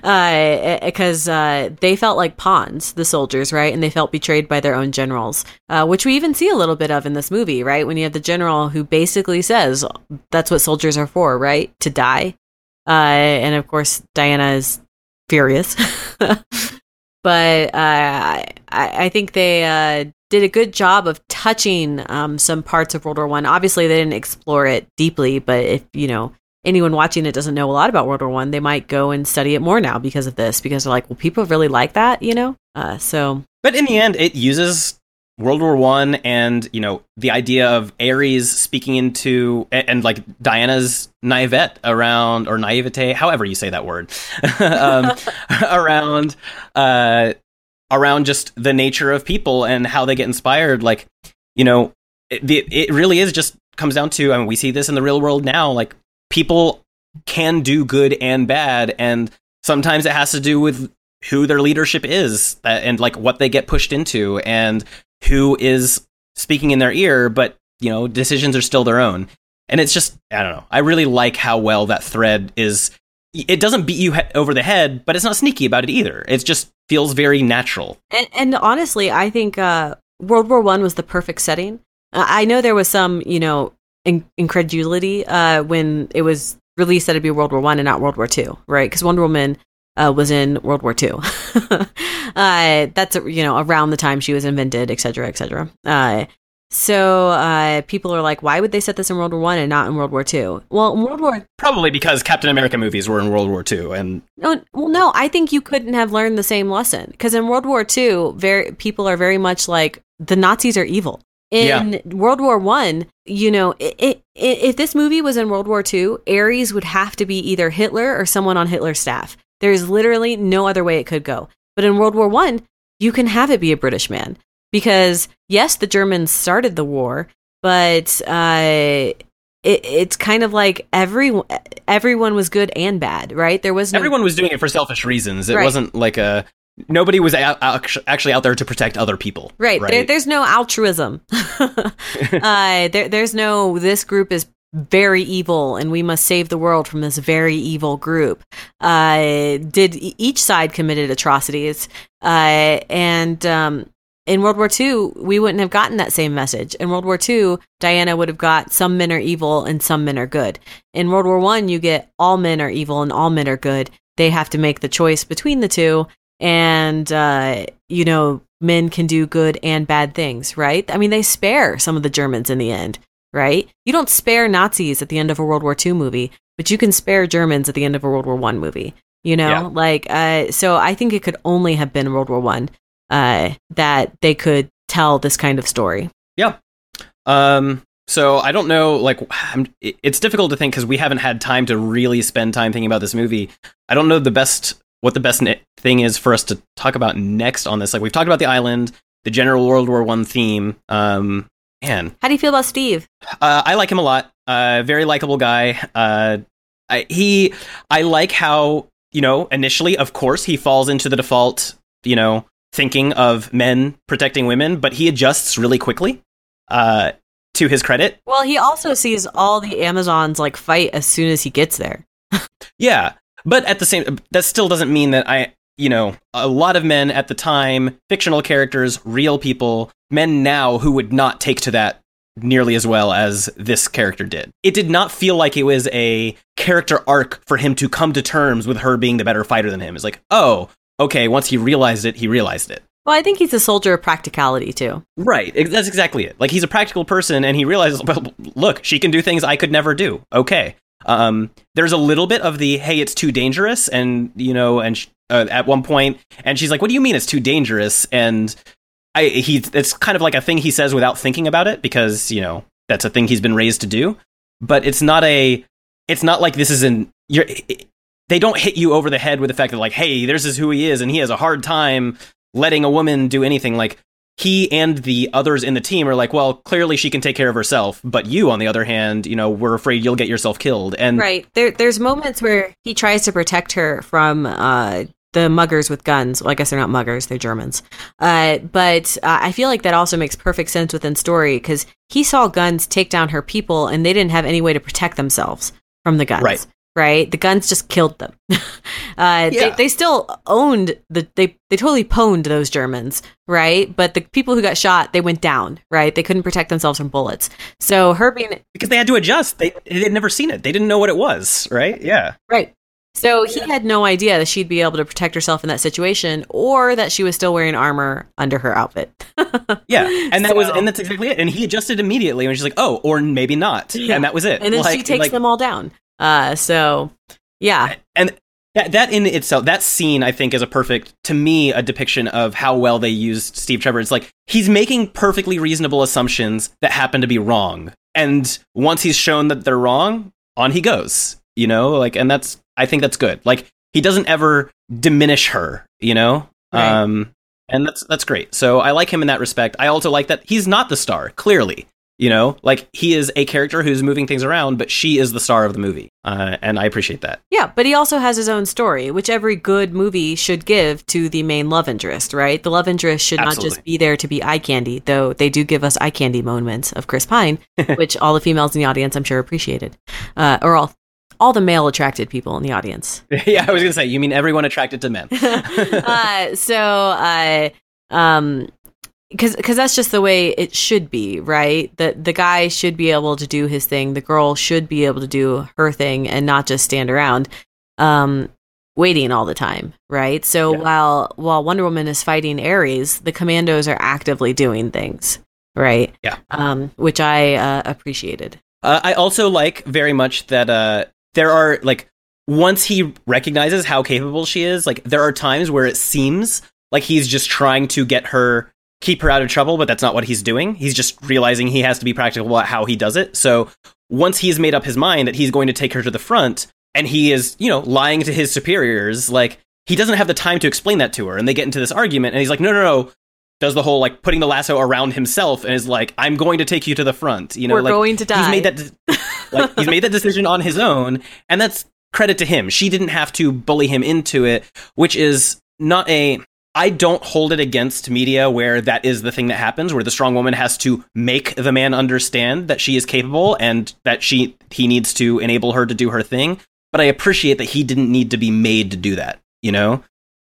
because uh, they felt like pawns, the soldiers, right? And they felt betrayed by their own generals, uh, which we even see a little bit of in this movie, right? When you have the general who basically says that's what soldiers are for, right? To die. Uh, and of course, Diana is furious. (laughs) but uh, I, I think they uh, did a good job of touching um, some parts of World War One. Obviously, they didn't explore it deeply, but if you know anyone watching it doesn't know a lot about World War One, they might go and study it more now because of this. Because they're like, well, people really like that, you know. Uh, so
but in the end it uses world war one and you know the idea of ares speaking into and, and like diana's naivete around or naivete however you say that word (laughs) um, (laughs) around uh around just the nature of people and how they get inspired like you know it, it it really is just comes down to i mean we see this in the real world now like people can do good and bad and sometimes it has to do with who their leadership is uh, and like what they get pushed into and who is speaking in their ear but you know decisions are still their own. And it's just i don't know i really like how well that thread is it doesn't beat you he- over the head but it's not sneaky about it either. It just feels very natural.
And, and honestly, I think uh, World War One was the perfect setting. I know there was some, you know, in- incredulity uh, when it was released that it'd be World War One and not World War Two, right? Because Wonder Woman uh, was in World War Two. (laughs) uh, that's you know around the time she was invented, et cetera, et cetera. Uh, so uh, people are like, why would they set this in World War One and not in World War Two? Well, in World War
probably because captain america movies were in world war Two, and
no, well, no, I think you couldn't have learned the same lesson because in World War Two, very people are very much like the Nazis are evil. In World War One, you know, it, it, if this movie was in World War II, Ares would have to be either Hitler or someone on Hitler's staff. There's literally no other way it could go. But in World War One, you can have it be a British man because yes, the Germans started the war, but uh, it, it's kind of like every everyone was good and bad, right? There was no
everyone was doing it for selfish reasons it
Right.
wasn't like a nobody was out, actually out there to protect other people
Right. There, there's no altruism. (laughs) (laughs) uh, there, there's no, this group is very evil and we must save the world from this very evil group. Uh, did each side committed atrocities. Uh, and um, in World War II, we wouldn't have gotten that same message. In World War II, Diana would have got some men are evil and some men are good. In World War One, you get all men are evil and all men are good. They have to make the choice between the two and uh, you know men can do good and bad things right? I mean they spare some of the germans in the end right? You don't spare nazis at the end of a world war ii movie but you can spare germans at the end of a world war one movie you know?
Yeah.
like uh, so i think it could only have been world war one uh, that they could tell this kind of story. Yeah.
Um, so I don't know, like, I'm, it's difficult to think because we haven't had time to really spend time thinking about this movie. I don't know the best, what the best ne- thing is for us to talk about next on this. Like, we've talked about the island, the general World War One theme. Um, man,
how do you feel about steve
uh, I like him a lot. Uh, very likable guy. Uh, I, he, I like how you know initially, of course, he falls into the default, you know, thinking of men protecting women, but he adjusts really quickly. Uh, to his credit,
well he also sees all the amazons like fight as soon as he gets there
Yeah, but at the same, that still doesn't mean that I, you know, a lot of men at the time, fictional characters, real people, men now who would not take to that nearly as well as this character did. It did not feel like it was a character arc for him to come to terms with her being the better fighter than him. It's like, oh, okay, once he realized it, he realized it.
well i think he's a soldier of practicality too
Right, that's exactly it. Like he's a practical person, and he realizes, well, look, she can do things I could never do. Okay. Um, there's a little bit of the hey, it's too dangerous, and you know, and uh, at one point, and she's like, "What do you mean it's too dangerous?" And I he it's kind of like a thing he says without thinking about it because you know that's a thing he's been raised to do. But it's not a it's not like this is an you're they don't hit you over the head with the fact that like hey this is who he is and he has a hard time letting a woman do anything like he and the others in the team are like, well, clearly she can take care of herself, but you, on the other hand, you know, we're afraid you'll get yourself killed. And
right there, there's moments where he tries to protect her from uh, the muggers with guns. Well, I guess they're not muggers; they're Germans. Uh, but uh, I feel like that also makes perfect sense within story because he saw guns take down her people, and they didn't have any way to protect themselves from the guns.
Right
right? The guns just killed them. (laughs) uh, yeah. they, they still owned the they they totally pwned those Germans, right? But the people who got shot, they went down, right? They couldn't protect themselves from bullets. So her being
because they had to adjust. They they had never seen it. They didn't know what it was, right? Yeah,
right. So he yeah. had no idea that she'd be able to protect herself in that situation, or that she was still wearing armor under her outfit. (laughs)
yeah, and that so, was and that's exactly it. And he adjusted immediately when she's like, "Oh, or maybe not," yeah. and that was it.
And then like, she takes like, them all down. Uh, so yeah,
and that that in itself, that scene, I think, is a perfect to me a depiction of how well they used Steve Trevor. It's like he's making perfectly reasonable assumptions that happen to be wrong, and once he's shown that they're wrong, on he goes. You know, like, and that's I think that's good. Like he doesn't ever diminish her. You know, right. um, and that's that's great. So I like him in that respect. I also like that he's not the star. Clearly, you know, like he is a character who's moving things around, but she is the star of the movie. Uh, and I appreciate that.
Yeah, but he also has his own story, which every good movie should give to the main love interest, right? The love interest should Absolutely. not just be there to be eye candy, though they do give us eye candy moments of Chris Pine, (laughs) which all the females in the audience, I'm sure, appreciated. Uh, or all all the male attracted people in the audience. (laughs)
yeah, I was gonna say, you mean everyone attracted to men? (laughs)
uh, so, uh, um, because because that's just the way it should be, right? That the guy should be able to do his thing, the girl should be able to do her thing, and not just stand around, um, waiting all the time, right? So yeah. while while Wonder Woman is fighting Ares, the Commandos are actively doing things, right?
Yeah,
um, which I uh, appreciated.
Uh, I also like very much that uh, there are like once he recognizes how capable she is, like there are times where it seems like he's just trying to get her keep her out of trouble, but that's not what he's doing. He's just realizing he has to be practical about how he does it. So once he's made up his mind that he's going to take her to the front and he is, you know, lying to his superiors, like he doesn't have the time to explain that to her. And they get into this argument and he's like, no, no, no. Does the whole like putting the lasso around himself and is like, I'm going to take you to the front. You know,
we're
like,
going to die.
He's made that, de- like, he's made that decision on his own. And that's credit to him. She didn't have to bully him into it, which is not a I don't hold it against media where that is the thing that happens, where the strong woman has to make the man understand that she is capable and that she he needs to enable her to do her thing. But I appreciate that he didn't need to be made to do that, you know?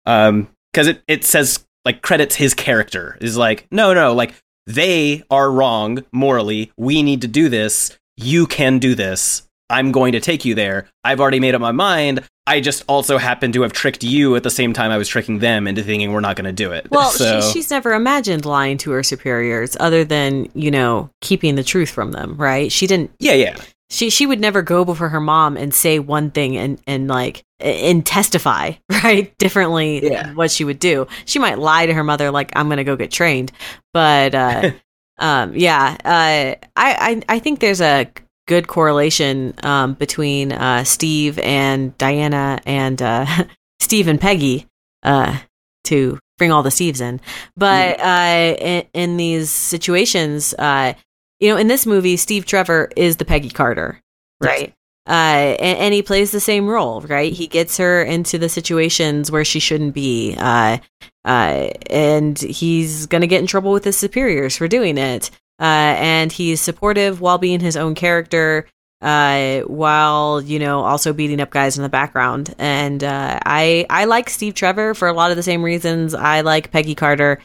Um, because it, it says like credits his character is like, no, no, like they are wrong morally. We need to do this. You can do this. I'm going to take you there. I've already made up my mind. I just also happen to have tricked you at the same time I was tricking them into thinking we're not going to do it.
Well, so. she, she's never imagined lying to her superiors other than, you know, keeping the truth from them, right? She didn't.
Yeah, yeah.
She she would never go before her mom and say one thing and and like and testify (laughs) right differently yeah. what she would do. She might lie to her mother like I'm going to go get trained, but uh, (laughs) um, yeah, uh, I, I I think there's a good correlation um, between uh, Steve and Diana and uh, (laughs) Steve and Peggy uh, to bring all the Steves in. But uh, in, in, these situations, uh, you know, in this movie, Steve Trevor is the Peggy Carter, right? Uh, and, and, he plays the same role, right? He gets her into the situations where she shouldn't be, and he's going to get in trouble with his superiors for doing it. Uh, and he's supportive while being his own character, uh, while you know also beating up guys in the background. And uh, I I like Steve Trevor for a lot of the same reasons I like Peggy Carter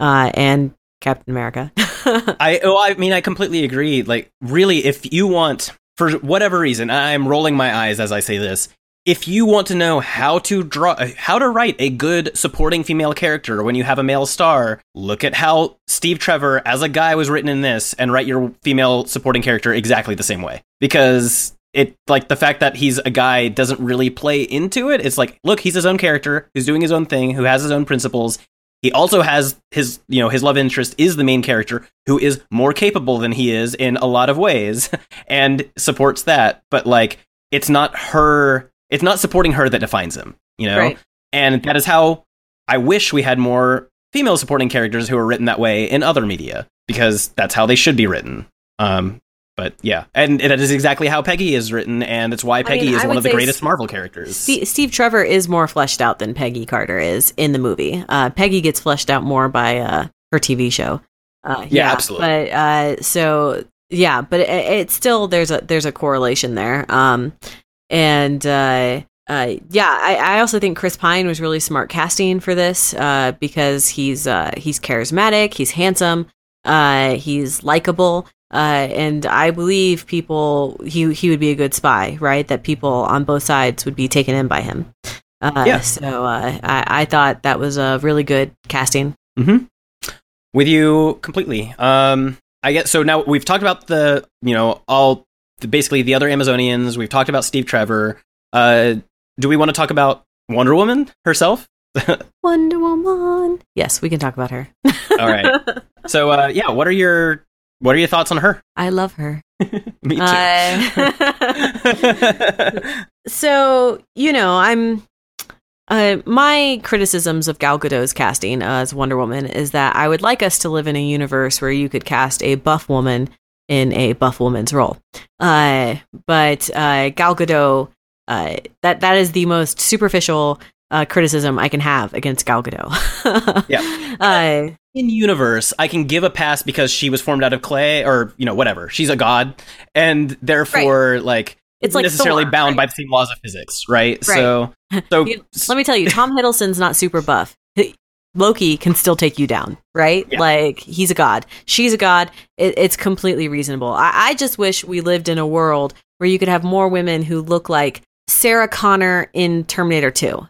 uh, and Captain America. (laughs)
I oh I mean I completely agree. Like really, if you want for whatever reason, I'm rolling my eyes as I say this if you want to know how to draw how to write a good supporting female character when you have a male star look at how steve trevor as a guy was written in this and write your female supporting character exactly the same way. Because it like the fact that he's a guy doesn't really play into it. It's like look he's his own character who's doing his own thing who has his own principles. He also has his you know his love interest is the main character who is more capable than he is in a lot of ways (laughs) and supports that. But like it's not her it's not supporting her that defines him you know
Right.
and that is how i wish we had more female supporting characters who are written that way in other media because that's how they should be written um but yeah and that is exactly how peggy is written and it's why peggy
mean,
is
I
one of the greatest marvel characters
Steve, Steve Trevor is more fleshed out than Peggy Carter is in the movie. Uh, Peggy gets fleshed out more by uh, her TV show. Uh,
Yeah, absolutely.
But uh, so yeah, but it, it's still there's a there's a correlation there. Um, and uh, uh, yeah, I, I also think Chris Pine was really smart casting for this uh, because he's uh, he's charismatic, he's handsome, uh, he's likable. Uh, and I believe people he he would be a good spy, right? That people on both sides would be taken in by him. Uh,
Yeah.
So uh, I, I thought that was a really good casting.
with you completely. Um, I get so now we've talked about the you know all basically the other Amazonians. We've talked about Steve Trevor. Uh, do we want to talk about Wonder Woman herself? (laughs)
Wonder Woman. Yes, we can talk about her.
All right. (laughs) So uh, yeah, what are your what are your thoughts on her?
I love her. (laughs)
Me too.
Uh, so you know, I'm. Uh, my criticisms of Gal Gadot's casting as Wonder Woman is that I would like us to live in a universe where you could cast a buff woman in a buff woman's role. Uh, but uh, Gal Gadot, uh, that that is the most superficial uh, criticism I can have against Gal Gadot. (laughs)
Yeah.
Uh,
in universe, I can give a pass because she was formed out of clay, or you know, whatever. She's a god, and therefore, like,
It's like
necessarily
Thor,
bound
right?
by the same laws of physics, right?
Right.
So, (laughs) so
let me tell you, Tom (laughs) Hiddleston's not super buff. Loki can still take you down, right?
Yeah.
Like he's a god. She's a god. It, it's completely reasonable. I, I just wish we lived in a world where you could have more women who look like Sarah Connor in Terminator 2,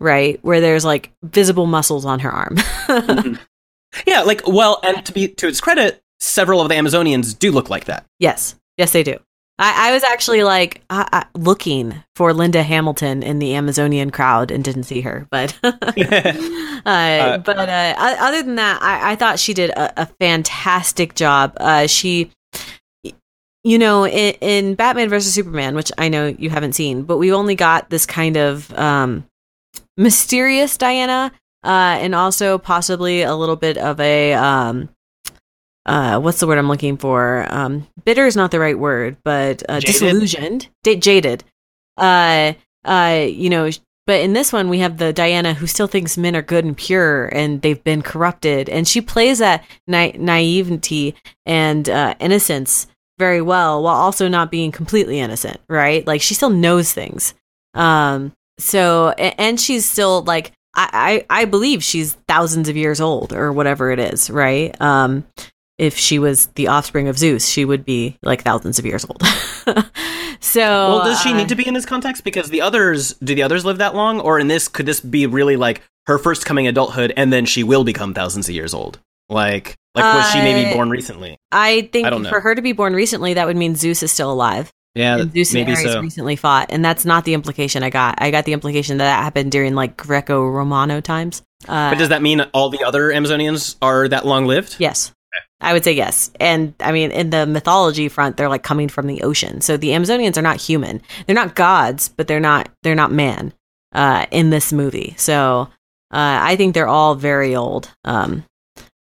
right? Where there's like visible muscles on her arm. Mm-hmm. (laughs)
yeah, like, well, and to be to its credit, several of the Amazonians do look like that.
yes, yes, they do. I, I was actually like I, looking for Linda Hamilton in the Amazonian crowd and didn't see her, but (laughs) uh, but uh, other than that, I, I thought she did a, a fantastic job. Uh, she, you know, in, in Batman versus Superman, which I know you haven't seen, but we only got this kind of um, mysterious Diana, uh, and also possibly a little bit of a um, uh, what's the word I'm looking for? Um, bitter is not the right word, but uh,
Jaded?
disillusioned, da- jaded. Uh, uh, you know, but in this one, we have the Diana who still thinks men are good and pure, and they've been corrupted, and she plays that na- naivety and uh, innocence very well, while also not being completely innocent. Right? Like she still knows things. Um. So, and she's still like, I, I, I believe she's thousands of years old or whatever it is. Right? Um. If she was the offspring of Zeus, she would be like thousands of years old. (laughs) so,
well, does she
uh,
need to be in this context? Because the others, do the others live that long, or in this, could this be really like her first coming adulthood, and then she will become thousands of years old? Like, like was she maybe
Uh,
born recently?
I think
I don't know.
for her to be born recently, that would mean Zeus is still alive.
Yeah,
and Zeus and Ares
so.
recently fought, and that's not the implication I got. I got the implication that that happened during like Greco-Romano times. Uh,
But does that mean all the other Amazonians are that long lived?
yes, I would say yes. And I mean, in the mythology front, they're like coming from the ocean, so the Amazonians are not human. They're not gods, but they're not they're not man uh, in this movie. So uh, I think they're all very old. Um,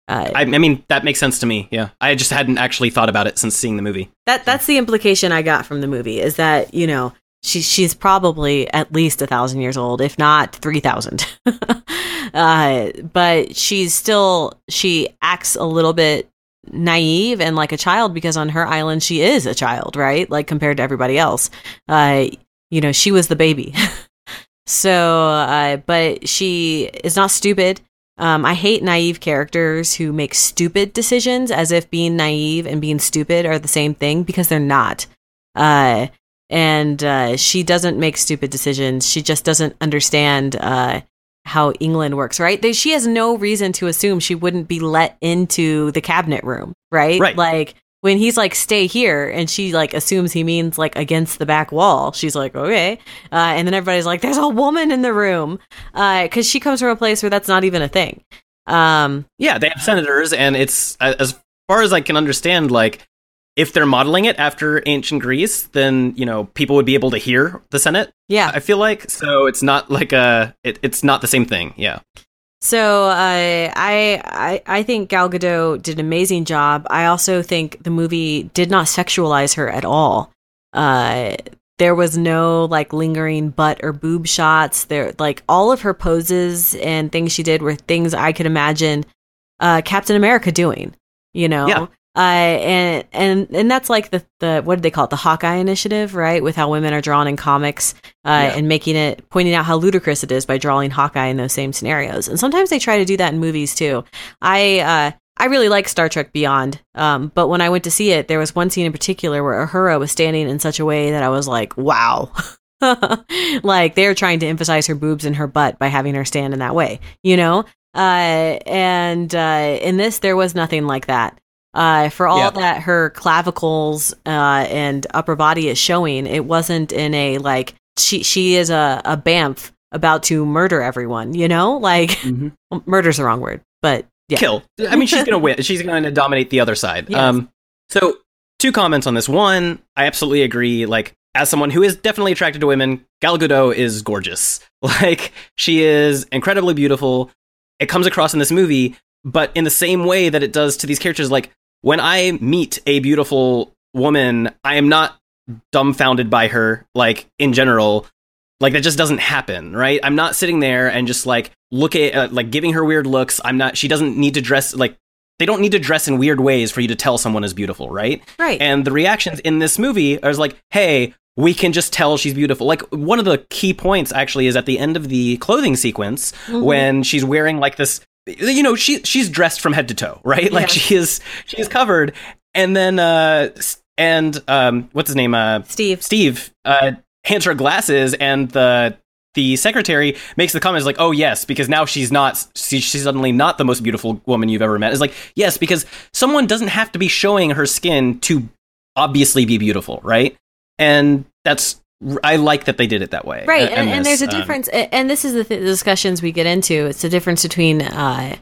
uh,
I, I mean, that makes sense to me. Yeah, I just hadn't actually thought about it since seeing the movie.
That that's the implication I got from the movie is that you know she she's probably at least a thousand years old, if not three thousand. (laughs) uh, but she's still she acts a little bit naive and like a child because on her island she is a child, right? Like compared to everybody else. Uh, you know, she was the baby. (laughs) so, uh, but she is not stupid. Um, I hate naive characters who make stupid decisions as if being naive and being stupid are the same thing because they're not. Uh, and uh, she doesn't make stupid decisions. She just doesn't understand uh, how England works, right? They, she has no reason to assume she wouldn't be let into the cabinet room, right?
Right.
Like when he's like, stay here, and she like assumes he means like against the back wall. She's like, okay. Uh, and then everybody's like, there's a woman in the room. Because she comes from a place where that's not even a thing. Um,
yeah, they have senators, and it's as far as I can understand, like if they're modeling it after ancient Greece, then you know people would be able to hear the Senate.
Yeah,
I feel like so it's not like a it, it's not the same thing. Yeah.
So uh, I I I think Gal Gadot did an amazing job. I also think the movie did not sexualize her at all. Uh, there was no like lingering butt or boob shots. There like all of her poses and things she did were things I could imagine uh, Captain America doing. You know,
yeah.
Uh, and and and that's like the the what did they call it the Hawkeye initiative, right? With how women are drawn in comics, uh, yeah. and making it pointing out how ludicrous it is by drawing Hawkeye in those same scenarios. And sometimes they try to do that in movies too. I uh, I really like Star Trek Beyond, um, but when I went to see it, there was one scene in particular where Uhura was standing in such a way that I was like, wow. (laughs) like they're trying to emphasize her boobs and her butt by having her stand in that way, you know? Uh, and uh, in this, there was nothing like that. Uh, for all yeah. that her clavicles uh, and upper body is showing, it wasn't in a like she she is a a bamf about to murder everyone. You know, like mm-hmm. (laughs) well, murder's the wrong word, but yeah.
kill. I mean, she's gonna win. She's gonna dominate the other side. Yes. Um, so two comments on this. One, I absolutely agree. Like as someone who is definitely attracted to women, Gal Gadot is gorgeous. (laughs) Like she is incredibly beautiful. It comes across in this movie, but in the same way that it does to these characters, like when I meet a beautiful woman, I am not dumbfounded by her, like in general. Like that just doesn't happen, right? I'm not sitting there and just like look at uh, like giving her weird looks. I'm not. She doesn't need to dress like they don't need to dress in weird ways for you to tell someone is beautiful, right?
Right.
And the reactions in this movie are like, hey, we can just tell she's beautiful. Like one of the key points actually is at the end of the clothing sequence mm-hmm. when she's wearing like this you know she she's dressed from head to toe right? Like she is she is covered. And then uh and um what's his name? Uh
steve.
Steve uh hands her glasses and the the secretary makes the comments like oh yes because now she's not she's suddenly not the most beautiful woman you've ever met. It's like yes because someone doesn't have to be showing her skin to obviously be beautiful right? And that's I like that they did it that way.
Right. And, and, there's a um, difference. Um, and this is the, th- the, discussions we get into. It's the difference between uh,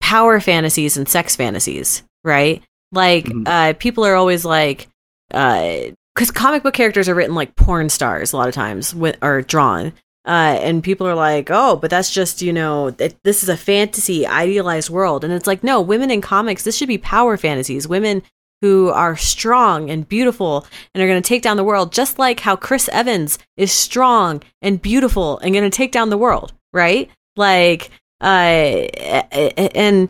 power fantasies and sex fantasies, right? Like, mm-hmm. uh, people are always like, because uh, comic book characters are written like porn stars a lot of times, with, or drawn. Uh, and people are like, oh, but that's just, you know, it, this is a fantasy, idealized world. And it's like, no, women in comics, this should be power fantasies. Women who are strong and beautiful and are going to take down the world, just like how Chris Evans is strong and beautiful and going to take down the world, right? Like, uh, and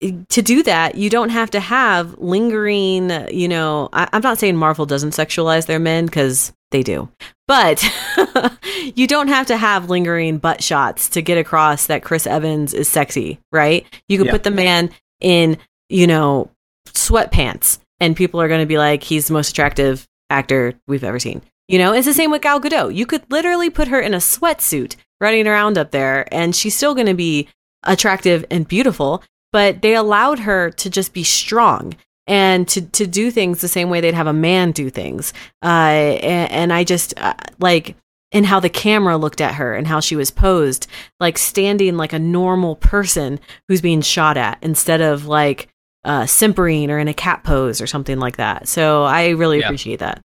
to do that, you don't have to have lingering, you know, I, am not saying Marvel doesn't sexualize their men because they do, but (laughs) you don't have to have lingering butt shots to get across that Chris Evans is sexy, right? You can yeah. put the man in, you know, sweatpants and people are going to be like, he's the most attractive actor we've ever seen. You know, it's the same with Gal Gadot. You could literally put her in a sweatsuit running around up there and she's still going to be attractive and beautiful, but they allowed her to just be strong and to, to do things the same way they'd have a man do things. Uh, and, and, I just uh, like, and how the camera looked at her and how she was posed, like standing like a normal person who's being shot at instead of like uh, simpering or in a cat pose or something like that. So I really yeah. appreciate that.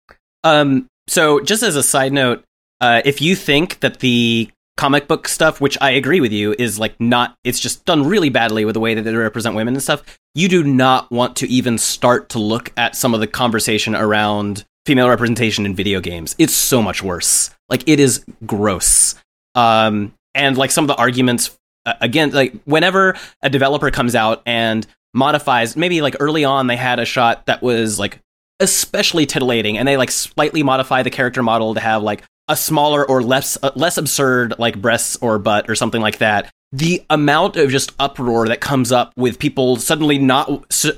Um, so just as a side note, uh, if you think that the comic book stuff, which I agree with you, is like not, it's just done really badly with the way that they represent women and stuff, you do not want to even start to look at some of the conversation around female representation in video games. It's so much worse. Like it is gross. Um, and like some of the arguments, uh, again, like whenever a developer comes out and modifies maybe like early on they had a shot that was like especially titillating and they like slightly modify the character model to have like a smaller or less uh, less absurd like breasts or butt or something like that. The amount of just uproar that comes up with people suddenly not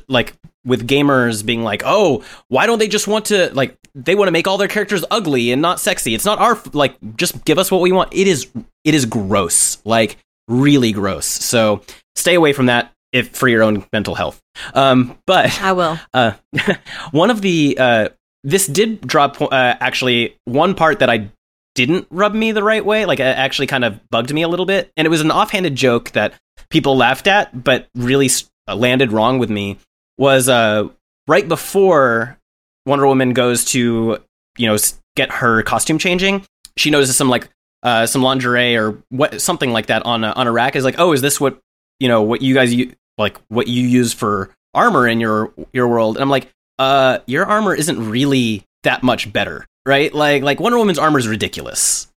like with gamers being like oh why don't they just want to like they want to make all their characters ugly and not sexy. It's not our like just give us what we want. It is it is gross. Like really gross. So stay away from that if for your own mental health. Um, but
I will. (laughs)
Uh, (laughs) one of the uh, this did drop uh, actually one part that I didn't rub me the right way. Like it actually kind of bugged me a little bit, and it was an offhanded joke that people laughed at, but really uh, landed wrong with me. Was uh, right before Wonder Woman goes to you know get her costume changing, she notices some like uh, some lingerie or what something like that on a, on a rack. Is like, oh, is this what you know what you guys like what you use for armor in your your world? And I'm like, uh, your armor isn't really that much better, right? Like like Wonder Woman's armor is ridiculous.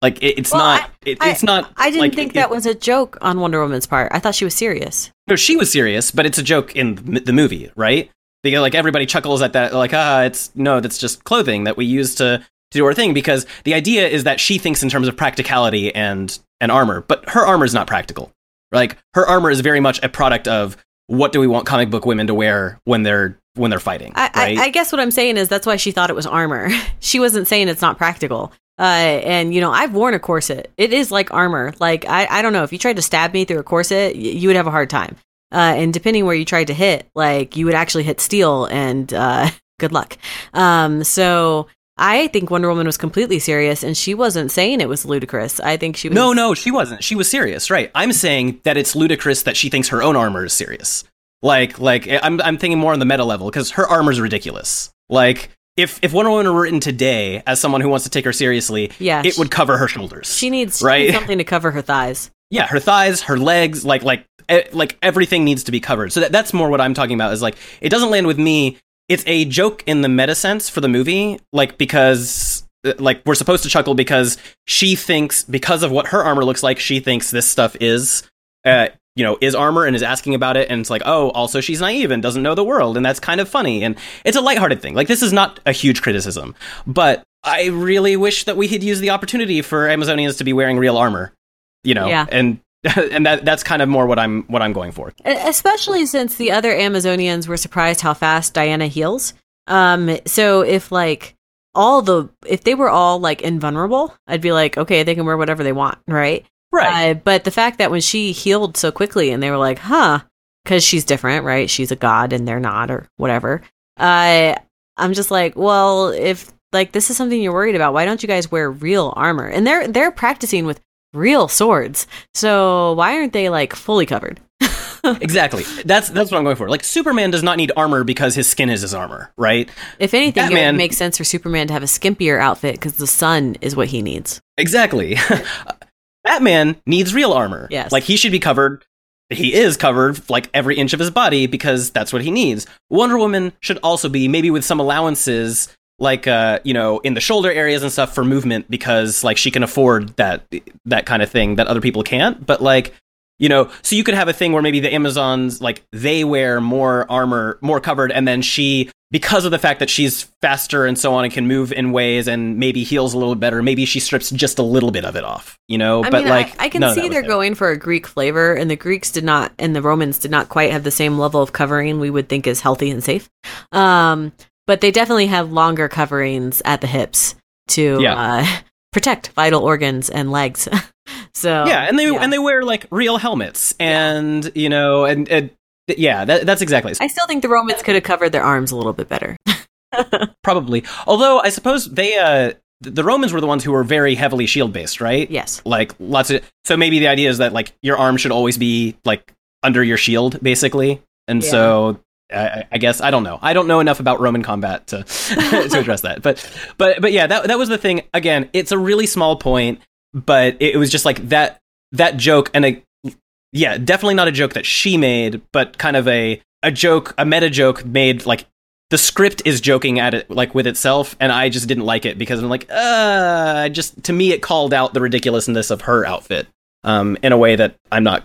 Like it, it's well, not. I, it, it's not.
I didn't
like,
think that was a joke on Wonder Woman's part. I thought she was serious.
No, she was serious, but it's a joke in the movie, right? Because like everybody chuckles at that, like ah, it's no, that's just clothing that we use to to do our thing. Because the idea is that she thinks in terms of practicality and and armor, but her armor is not practical. Like her armor is very much a product of what do we want comic book women to wear when they're when they're fighting.
I,
right?
I, I guess what I'm saying is that's why she thought it was armor. (laughs) she wasn't saying it's not practical. Uh, and you know, I've worn a corset. It is like armor. Like I, I don't know if you tried to stab me through a corset, y- you would have a hard time. Uh, and depending where you tried to hit, like you would actually hit steel, and uh, (laughs) good luck. Um, so I think Wonder Woman was completely serious, and she wasn't saying it was ludicrous. I think she was.
No, no, she wasn't. She was serious, right? I'm saying that it's ludicrous that she thinks her own armor is serious. Like, like eh, I'm, I'm thinking more on the meta level because her armor is ridiculous. Like, if if Wonder Woman were written today as someone who wants to take her seriously,
yeah,
it she, would cover her shoulders.
She needs, right? She needs something to cover her thighs.
Yeah, her thighs, her legs, like like eh, like everything needs to be covered. So that, that's more what I'm talking about. Is like it doesn't land with me. It's a joke in the meta sense for the movie, like because uh, like we're supposed to chuckle because she thinks because of what her armor looks like, she thinks this stuff is uh, you know, is armor and is asking about it. And it's like, oh, also she's naive and doesn't know the world. And that's kind of funny. And it's a lighthearted thing. Like, this is not a huge criticism, but I really wish that we had used the opportunity for Amazonians to be wearing real armor, you know,
yeah.
and (laughs) and that that's kind of more what I'm what I'm going for.
Especially since the other Amazonians were surprised how fast Diana heals. Um, so if like all the if they were all like invulnerable, I'd be like, okay, they can wear whatever they want, right?
Right.
Uh, but the fact that when she healed so quickly and they were like, huh, because she's different, right? She's a god and they're not, or whatever. Uh, I'm just like, well, if like this is something you're worried about, why don't you guys wear real armor? And they're they're practicing with real swords, so why aren't they like fully covered? (laughs)
exactly. That's that's what I'm going for. Like Superman does not need armor because his skin is his armor, right?
If anything, Batman, it makes sense for Superman to have a skimpier outfit because the sun is what he needs.
Exactly. (laughs) Batman needs real armor.
Yes.
Like he should be covered. He is covered like every inch of his body because that's what he needs. Wonder Woman should also be maybe with some allowances like uh you know in the shoulder areas and stuff for movement because like she can afford that that kind of thing that other people can't. But like you know so you could have a thing where maybe the amazons like they wear more armor more covered and then she because of the fact that she's faster and so on and can move in ways and maybe heals a little better maybe she strips just a little bit of it off you know?
I
but
mean,
like
i, I can see they're going for a greek flavor and the greeks did not and the romans did not quite have the same level of covering we would think is healthy and safe. Um but they definitely have longer coverings at the hips to yeah. uh, (laughs) protect vital organs and legs (laughs) so
yeah and they yeah. and they wear like real helmets and yeah. you know and, and yeah, that, that's exactly.
I still think the Romans could have covered their arms a little bit better. (laughs)
Probably. Although I suppose they uh the Romans were the ones who were very heavily shield based, right?
Yes.
Like lots of so maybe the idea is that like your arm should always be like under your shield basically. And yeah. so I, I, guess I don't know. I don't know enough about Roman combat to (laughs) to (laughs) address that. But but but yeah, that that was the thing. Again, it's a really small point, but it, it was just like that that joke and a, yeah, definitely not a joke that she made, but kind of a a joke, a meta joke made like the script is joking at it like with itself, and I just didn't like it because I'm like, uh, just to me it called out the ridiculousness of her outfit, um, in a way that I'm not.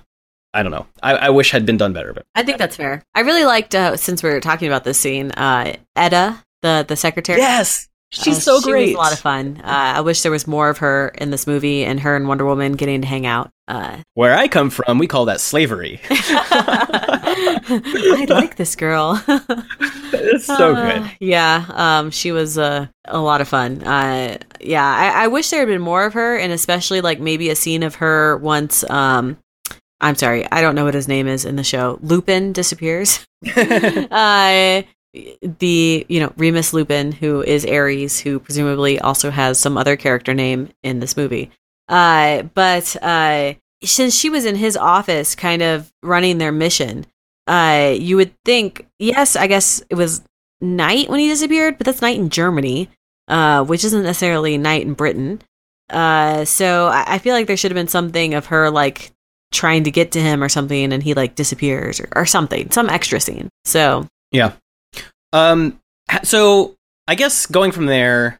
I don't know. I, I wish had been done better. But
I think that's fair. I really liked uh, since we are talking about this scene, uh, Etta, the the secretary.
Yes, She's uh, so
she
great.
a lot of fun. Uh, I wish there was more of her in this movie and her and Wonder Woman getting to hang out. Uh,
Where I come from, we call that slavery. (laughs) (laughs)
I like this girl.
it's so uh, good.
Yeah, um, she was uh, a lot of fun. Uh, yeah, I-, I, wish there had been more of her, and especially like maybe a scene of her once. Um, I'm sorry, I don't know what his name is in the show. Lupin disappears. (laughs) uh, the you know Remus Lupin, who is Ares, who presumably also has some other character name in this movie. Uh, but uh, since she was in his office, kind of running their mission, uh, you would think, yes, I guess it was night when he disappeared, but that's night in Germany, uh, which isn't necessarily night in Britain. Uh, so I, I feel like there should have been something of her like trying to get to him or something, and he like disappears or, or something, some extra scene. So
Yeah. Um. So I guess going from there,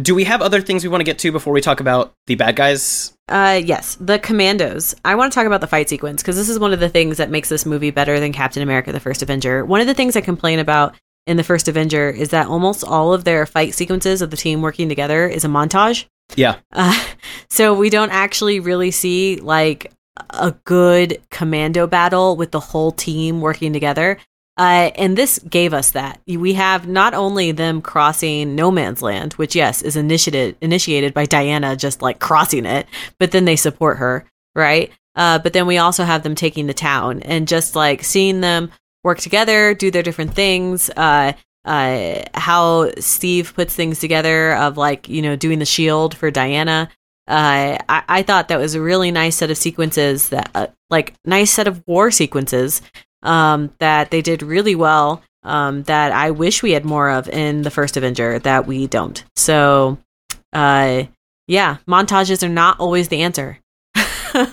do we have other things we want to get to before we talk about the bad guys?
Uh, yes, the Commandos. I want to talk about the fight sequence because this is one of the things that makes this movie better than Captain America: The First Avenger. One of the things I complain about in the First Avenger is that almost all of their fight sequences of the team working together is a montage.
Yeah.
Uh, (laughs) so we don't actually really see like a good commando battle with the whole team working together. Uh, and this gave us that. We have not only them crossing no man's land, which yes is initiated initiated by Diana just like crossing it, but then they support her, right? Uh, but then we also have them taking the town and just like seeing them work together, do their different things. Uh, uh, how Steve puts things together of like you know doing the shield for Diana. Uh, I, I thought that was a really nice set of sequences that uh, like nice set of war sequences um, that they did really well. Um, that I wish we had more of in the first Avenger that we don't. So, uh, yeah, montages are not always the answer. (laughs)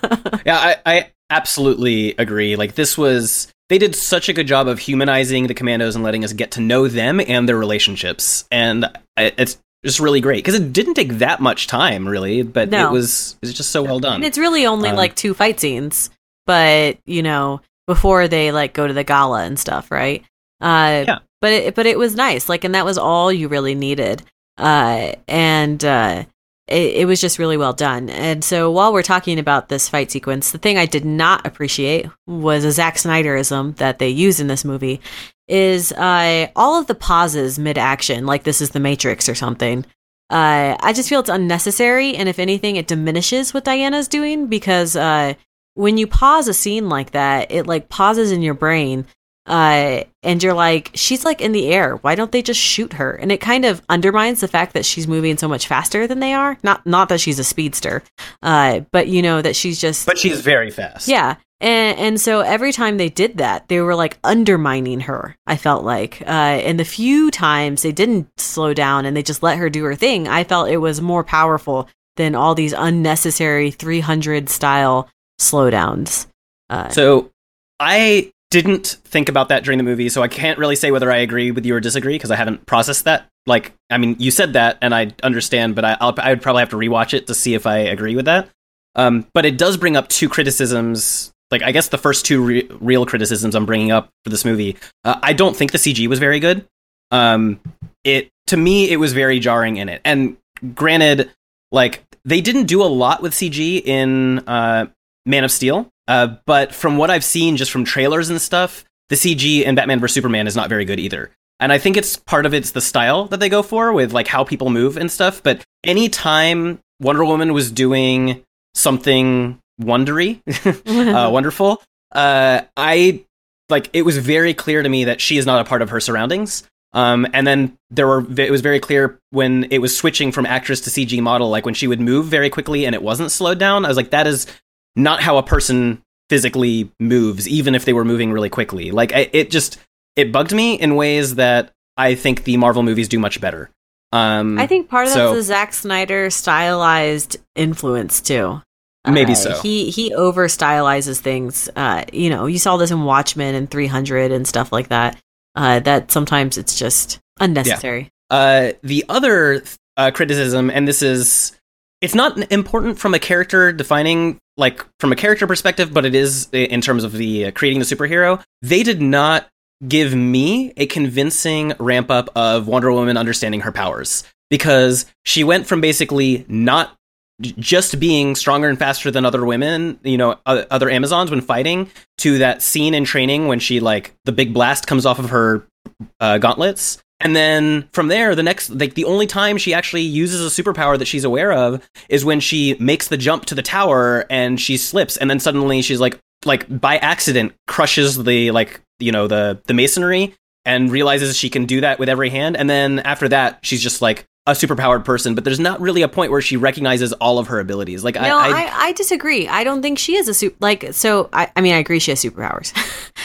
Yeah, I, I absolutely agree. Like this was they did such a good job of humanizing the commandos and letting us get to know them and their relationships, and it's just really great because it didn't take that much time, really, but
No.
it was it was just so well done.
And it's really only
Um,
like two fight scenes, but you know, before they like go to the gala and stuff, right? Uh,
Yeah.
But it, but it was nice, like, and that was all you really needed. Uh, and uh, it, it was just really well done. And so while we're talking about this fight sequence, the thing I did not appreciate was a Zack Snyderism that they use in this movie is uh, all of the pauses mid action, like this is the Matrix or something. Uh, I just feel it's unnecessary, and if anything, it diminishes what Diana's doing because uh, when you pause a scene like that, it like pauses in your brain, uh, and you're like, she's like in the air. Why don't they just shoot her? And it kind of undermines the fact that she's moving so much faster than they are. Not not that she's a speedster, uh, but you know that she's just
but she's very fast.
yeah. And, and so every time they did that, they were like undermining her, I felt like. Uh, and the few times they didn't slow down and they just let her do her thing, I felt it was more powerful than all these unnecessary 300 style slowdowns. Uh,
So I didn't think about that during the movie, so I can't really say whether I agree with you or disagree because I haven't processed that. Like, I mean, you said that, and I understand, but I, I'll, I would probably have to rewatch it to see if I agree with that. Um, but it does bring up two criticisms. Like, I guess the first two re- real criticisms I'm bringing up for this movie. Uh, I don't think the CG was very good. Um, it to me, it was very jarring in it. And granted, like they didn't do a lot with CG in uh, Man of Steel, uh, but from what I've seen just from trailers and stuff, the CG in Batman vs Superman is not very good either. And I think it's part of it's the style that they go for with like how people move and stuff. But anytime Wonder Woman was doing something wondery, (laughs) uh, (laughs) wonderful, uh, I like it was very clear to me that she is not a part of her surroundings. Um, and then there were it was very clear when it was switching from actress to CG model, like when she would move very quickly and it wasn't slowed down. I was like, that is not how a person physically moves, even if they were moving really quickly. Like I, it just it bugged me in ways that I think the Marvel movies do much better. Um,
I think part of
so-
that's the Zack Snyder stylized influence too.
Maybe
Uh,
so.
He he over stylizes things. Uh, you know, you saw this in Watchmen and 300 and stuff like that. Uh, that sometimes it's just unnecessary.
Uh, the other uh, criticism, and this is, it's not important from a character defining, like from a character perspective, but it is in terms of the uh, creating the superhero. They did not give me a convincing ramp up of Wonder Woman understanding her powers because she went from basically not just being stronger and faster than other women, you know, other Amazons when fighting, to that scene in training when she like the big blast comes off of her uh, gauntlets. And then from there, the next, like the only time she actually uses a superpower that she's aware of is when she makes the jump to the tower and she slips, and then suddenly she's like, like by accident crushes the like you know the the masonry and realizes she can do that with every hand. And then after that, she's just like a superpowered person, but there's not really a point where she recognizes all of her abilities. Like,
No,
I,
I, I, disagree. I don't think she is a super like so I, I mean I agree she has superpowers.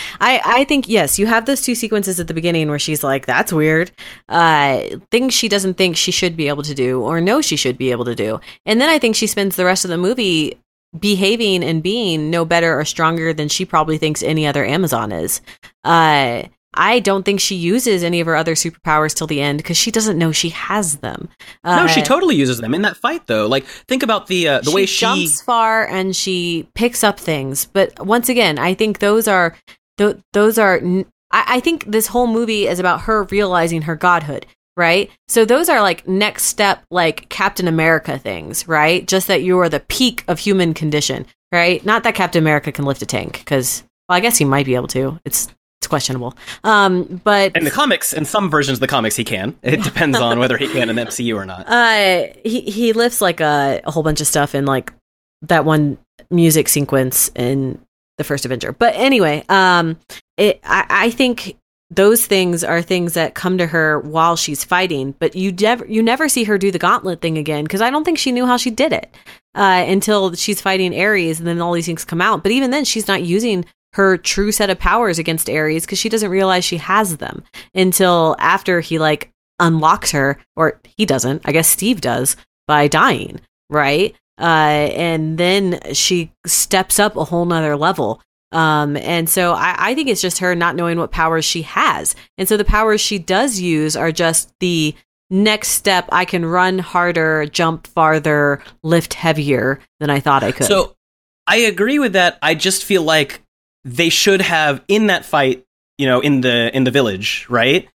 (laughs) I, I think yes, you have those two sequences at the beginning where she's like, That's weird. Uh things she doesn't think she should be able to do or know she should be able to do. And then I think she spends the rest of the movie behaving and being no better or stronger than she probably thinks any other Amazon is. Uh I don't think she uses any of her other superpowers till the end because she doesn't know she has them.
no, she
Uh,
totally uses them in that fight, though. Like, think about the uh, the way she
jumps far and she picks up things. But once again, I think those are th- those are. n- I, I think this whole movie is about her realizing her godhood, right? So those are like next step, like Captain America things, right? Just that you are the peak of human condition, right? Not that Captain America can lift a tank, because well, I guess he might be able to. It's questionable. Um, but
in the comics, in some versions of the comics, he can. It depends on whether he can in the MCU or not.
Uh, he he lifts like a, a whole bunch of stuff in like that one music sequence in the first Avenger. But anyway, um, it I, I think those things are things that come to her while she's fighting, but you never you never see her do the gauntlet thing again because I don't think she knew how she did it uh, until she's fighting Ares, and then all these things come out. But even then, she's not using her true set of powers against Ares because she doesn't realize she has them until after he like unlocks her, or he doesn't. I guess Steve does by dying, right? Uh, and then she steps up a whole nother level. Um, and so I, I think it's just her not knowing what powers she has. And so the powers she does use are just the next step. I can run harder, jump farther, lift heavier than I thought I could.
So I agree with that. I just feel like they should have in that fight, you know, in the in the village, right?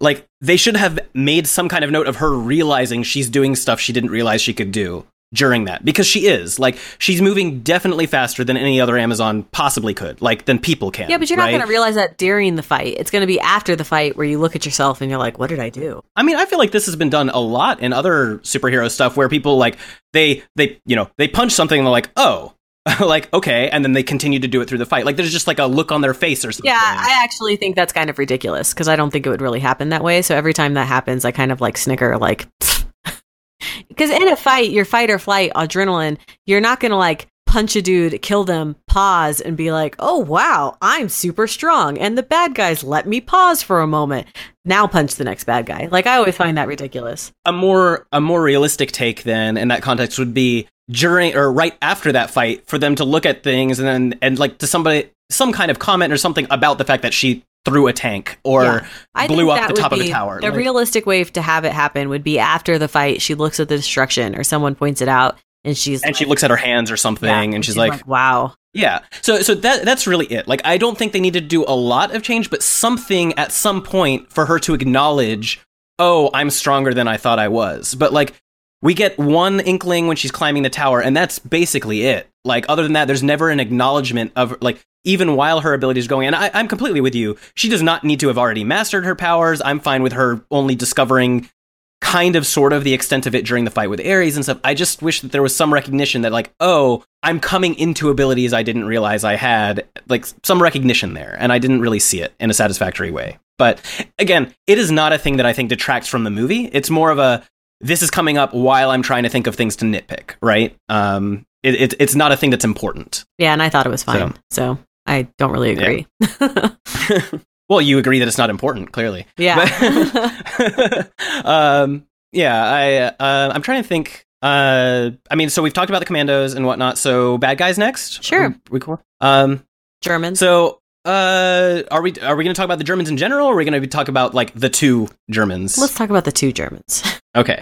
Like they should have made some kind of note of her realizing she's doing stuff she didn't realize she could do during that because she is like she's moving definitely faster than any other Amazon possibly could, like than people can.
yeah, but you're not going to realize that during the fight. It's going to be after the fight where you look at yourself and you're like, what did I do?
I mean, I feel like this has been done a lot in other superhero stuff where people like they they you know they punch something and they're like, oh, (laughs) like okay, and then they continue to do it through the fight. Like there's just like a look on their face or something.
Yeah, I actually think that's kind of ridiculous because I don't think it would really happen that way. So every time that happens, I kind of like snicker, like, (laughs) because in a fight, your fight or flight adrenaline, you're not going to like punch a dude, kill them, pause, and be like, oh, wow, I'm super strong. And the bad guys let me pause for a moment. Now punch the next bad guy. Like, I always find that ridiculous.
a more a more realistic take then in that context would be during or right after that fight for them to look at things and then and like to somebody some kind of comment or something about the fact that she threw a tank or
Yeah.
Blew up the top of the tower.
The
Like-
realistic way to have it happen would be after the fight. She looks at the destruction, or someone points it out, and she's
and she looks at her hands or something
Yeah,
and she's, like,
"Wow,
Yeah. So so that that's really it. Like I don't think they need to do a lot of change, but something at some point for her to acknowledge, "Oh, I'm stronger than I thought I was." But like we get one inkling when she's climbing the tower and that's basically it. Like other than that there's never an acknowledgement of like even while her ability is going and I, I'm completely with you. She does not need to have already mastered her powers. I'm fine with her only discovering kind of sort of the extent of it during the fight with Ares and stuff. I just wish that there was some recognition that like, oh, I'm coming into abilities I didn't realize I had, like some recognition there, and I didn't really see it in a satisfactory way. But again, it is not a thing that I think detracts from the movie. It's more of a this is coming up while I'm trying to think of things to nitpick, right? Um, it, it, it's not a thing that's important.
yeah." And I thought it was fine, so, I don't really agree. (laughs) (laughs)
well, you agree that it's not important, clearly.
Yeah.
But- (laughs) um, yeah, I uh, I'm trying to think. Uh, I mean, so we've talked about the commandos and whatnot. So bad guys next.
Sure.
We cool? Um,
Germans.
so uh, are we are we going to talk about the Germans in general, or are we going to talk about like the two Germans?
Let's talk about the two Germans.
Okay.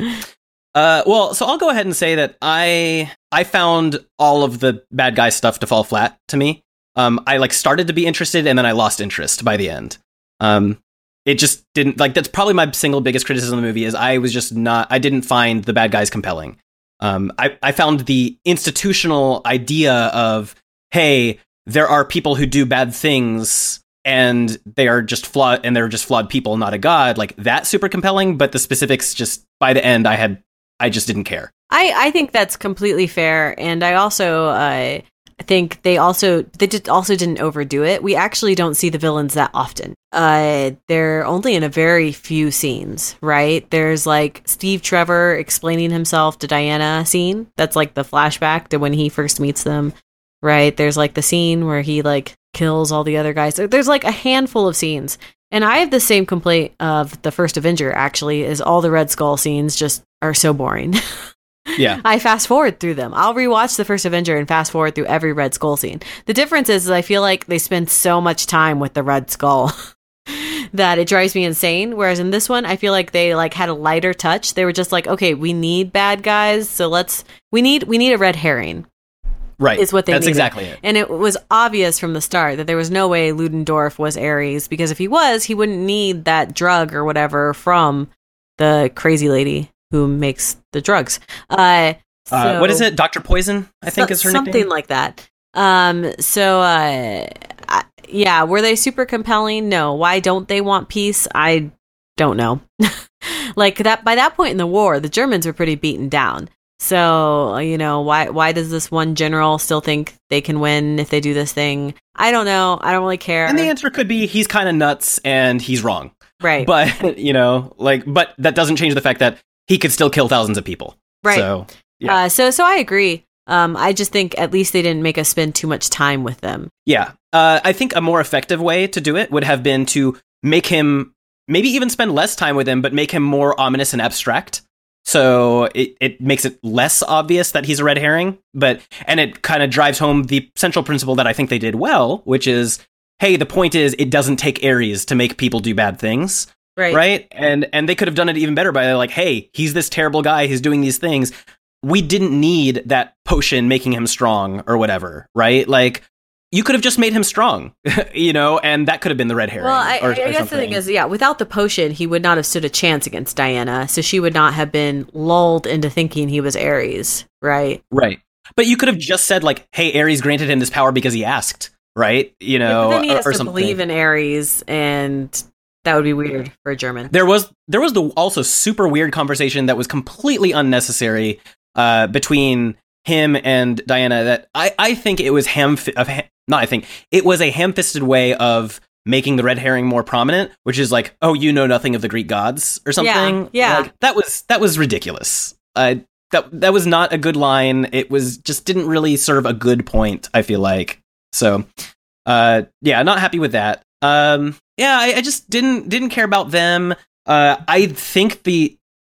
Uh, well, so I'll go ahead and say that I I found all of the bad guy stuff to fall flat to me. Um, I like started to be interested and then I lost interest by the end. Um, it just didn't like that's probably my single biggest criticism of the movie is I was just not I didn't find the bad guys compelling. Um, I I found the institutional idea of hey there are people who do bad things and they are just flawed and they're just flawed people not a god like that super compelling but the specifics just by the end i had i just didn't care
I, I think that's completely fair. And I also, uh, think they also they did also didn't overdo it. We actually don't see the villains that often. Uh, they're only in a very few scenes, right? There's like Steve Trevor explaining himself to Diana scene. That's like the flashback to when he first meets them, right? There's like the scene where he like kills all the other guys. There's like a handful of scenes. And I have the same complaint of the first Avenger actually is all the Red Skull scenes just are so boring. (laughs)
Yeah.
I fast forward through them. I'll rewatch the first Avenger and fast forward through every Red Skull scene. The difference is, is I feel like they spend so much time with the Red Skull (laughs) that it drives me insane. Whereas in this one, I feel like they like had a lighter touch. They were just like, okay, we need bad guys, so let's we need we need a red herring.
Right.
Is what they
That's
needed.
exactly it.
And it was obvious from the start that there was no way Ludendorff was Ares because if he was, he wouldn't need that drug or whatever from the crazy lady who makes the drugs. Uh,
Uh, what is it? Doctor Poison, I think
so-
is her name.
something
nickname.
like that. Um, so uh, I, yeah, were they super compelling? No. Why don't they want peace? I don't know. (laughs) like that by that point in the war, the Germans were pretty beaten down. So you know why why does this one general still think they can win if they do this thing? I don't know. I don't really care.
and the answer could be he's kind of nuts and he's wrong.
right,
But (laughs) you know, like, but that doesn't change the fact that he could still kill thousands of people.
right.
So yeah.
Uh, so so I agree. Um, I just think at least they didn't make us spend too much time with them.
Yeah. Uh, I think a more effective way to do it would have been to make him maybe even spend less time with him, but make him more ominous and abstract. So it, it makes it less obvious that he's a red herring, but and it kind of drives home the central principle that I think they did well, which is, hey, the point is it doesn't take Ares to make people do bad things,
Right.
right? And and they could have done it even better by like, hey, he's this terrible guy, he's doing these things. We didn't need that potion making him strong or whatever, right? Like you could have just made him strong, (laughs) you know, and that could have been the red herring.
Well, I,
or,
I guess
or
the
something.
thing is, yeah, without the potion, he would not have stood a chance against Diana. So she would not have been lulled into thinking he was Ares, right?
right. But you could have just said like, "Hey, Ares granted him this power because he asked," right? You
Yeah,
know,
but then he
or,
has
or
to
something.
believe in Ares, and that would be weird for a German.
there was there was the also super weird conversation that was completely unnecessary uh, between him and Diana. That I I think it was ham of not I think it was a ham-fisted way of making the red herring more prominent, which is like, oh, you know nothing of the Greek gods or something.
yeah.
Like, that was that was ridiculous. Uh, that that was not a good line. It was just didn't really serve a good point. I feel like so. Uh, yeah, not happy with that. Um, yeah, I, I just didn't didn't care about them. Uh, I think the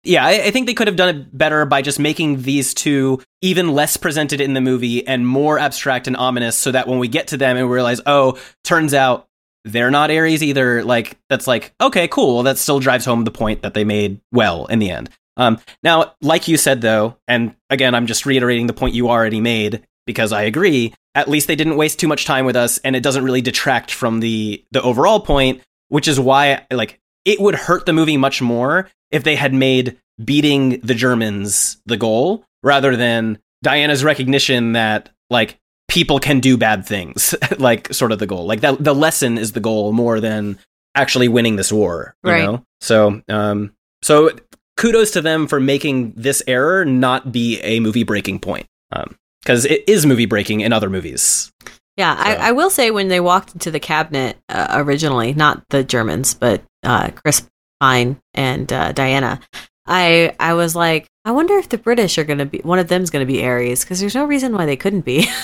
yeah, I, I think they could have done it better by just making these two even less presented in the movie and more abstract and ominous, so that when we get to them and we realize, oh, turns out they're not Ares either. Like that's like okay, cool. That still drives home the point that they made well in the end. Um, now, like you said though, and again, I'm just reiterating the point you already made because I agree. At least they didn't waste too much time with us, and it doesn't really detract from the the overall point, which is why like it would hurt the movie much more if they had made beating the Germans the goal rather than Diana's recognition that like people can do bad things, (laughs) like sort of the goal. Like that the lesson is the goal more than actually winning this war. You
Right.
know? So um so kudos to them for making this error not be a movie breaking point. Um because it is movie breaking in other movies.
Yeah,
So-
I, I will say when they walked into the cabinet uh, originally, not the Germans, but uh, Chris Pine and uh, Diana, I I was like, I wonder if the British are going to be one of them's going to be Ares because there's no reason why they couldn't be. (laughs)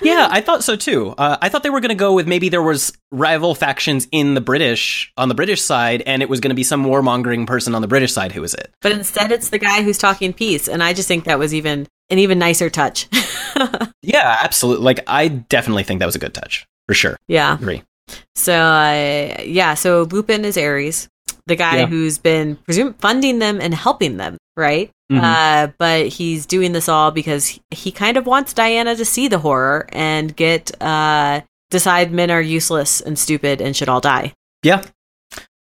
Yeah, I thought so too. Uh, I thought they were going to go with maybe there was rival factions in the British on the British side, and it was going to be some warmongering person on the British side who was it.
but instead, it's the guy who's talking peace, and I just think that was even an even nicer touch. (laughs)
Yeah, absolutely. Like I definitely think that was a good touch for sure.
yeah.
Agree.
So uh, yeah, so Lupin is Ares, the guy
Yeah.
who's been presume funding them and helping them, right?
Mhm.
Uh, but he's doing this all because he, he kind of wants Diana to see the horror and get uh, decide men are useless and stupid and should all die.
Yeah.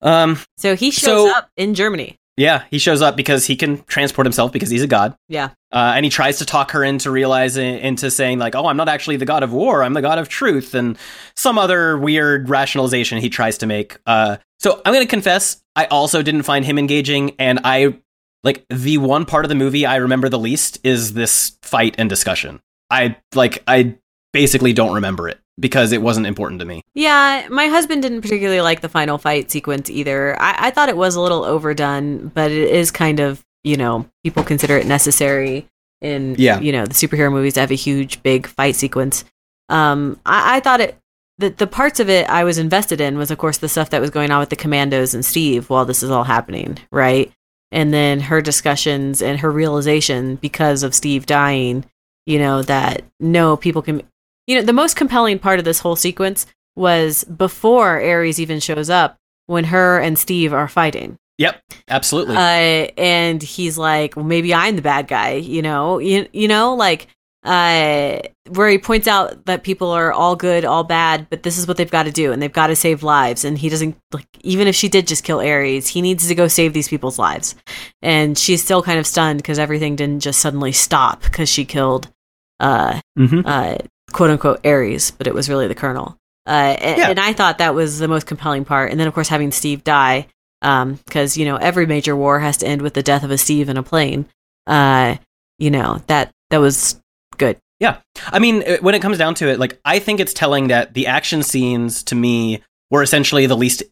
Um.
So he shows
So-
up in Germany.
Yeah, he shows up because he can transport himself because he's a god.
Yeah,
Uh, and he tries to talk her into realizing, into saying like, "Oh, I'm not actually the god of war. I'm the god of truth," and some other weird rationalization he tries to make. Uh, so I'm going to confess, I also didn't find him engaging, and I like the one part of the movie I remember the least is this fight and discussion. I like I basically don't remember it because it wasn't important to me.
Yeah, my husband didn't particularly like the final fight sequence either. I, I thought it was a little overdone, but it is kind of, you know, people consider it necessary in,
Yeah.
you know, the superhero movies to have a huge, big fight sequence. Um, I, I thought it, the, the parts of it I was invested in was, of course, the stuff that was going on with the commandos and Steve while this is all happening, right? And then her discussions and her realization because of Steve dying, you know, that no, people can you know, the most compelling part of this whole sequence was before Ares even shows up when her and Steve are fighting.
Yep, absolutely.
Uh, and he's like, well, maybe I'm the bad guy, you know, you, you know, like, uh, where he points out that people are all good, all bad, but this is what they've got to do and they've got to save lives. And he doesn't like, even if she did just kill Ares, he needs to go save these people's lives. And she's still kind of stunned because everything didn't just suddenly stop because she killed, uh,
Mhm.
uh, quote unquote Ares, but it was really the Colonel. Uh, and,
Yeah.
and I thought that was the most compelling part. And then, of course, having Steve die, because you know every major war has to end with the death of a Steve in a plane. Uh, you know that that was good.
Yeah, I mean, uh, when it comes down to it, like I think it's telling that the action scenes to me were essentially the least,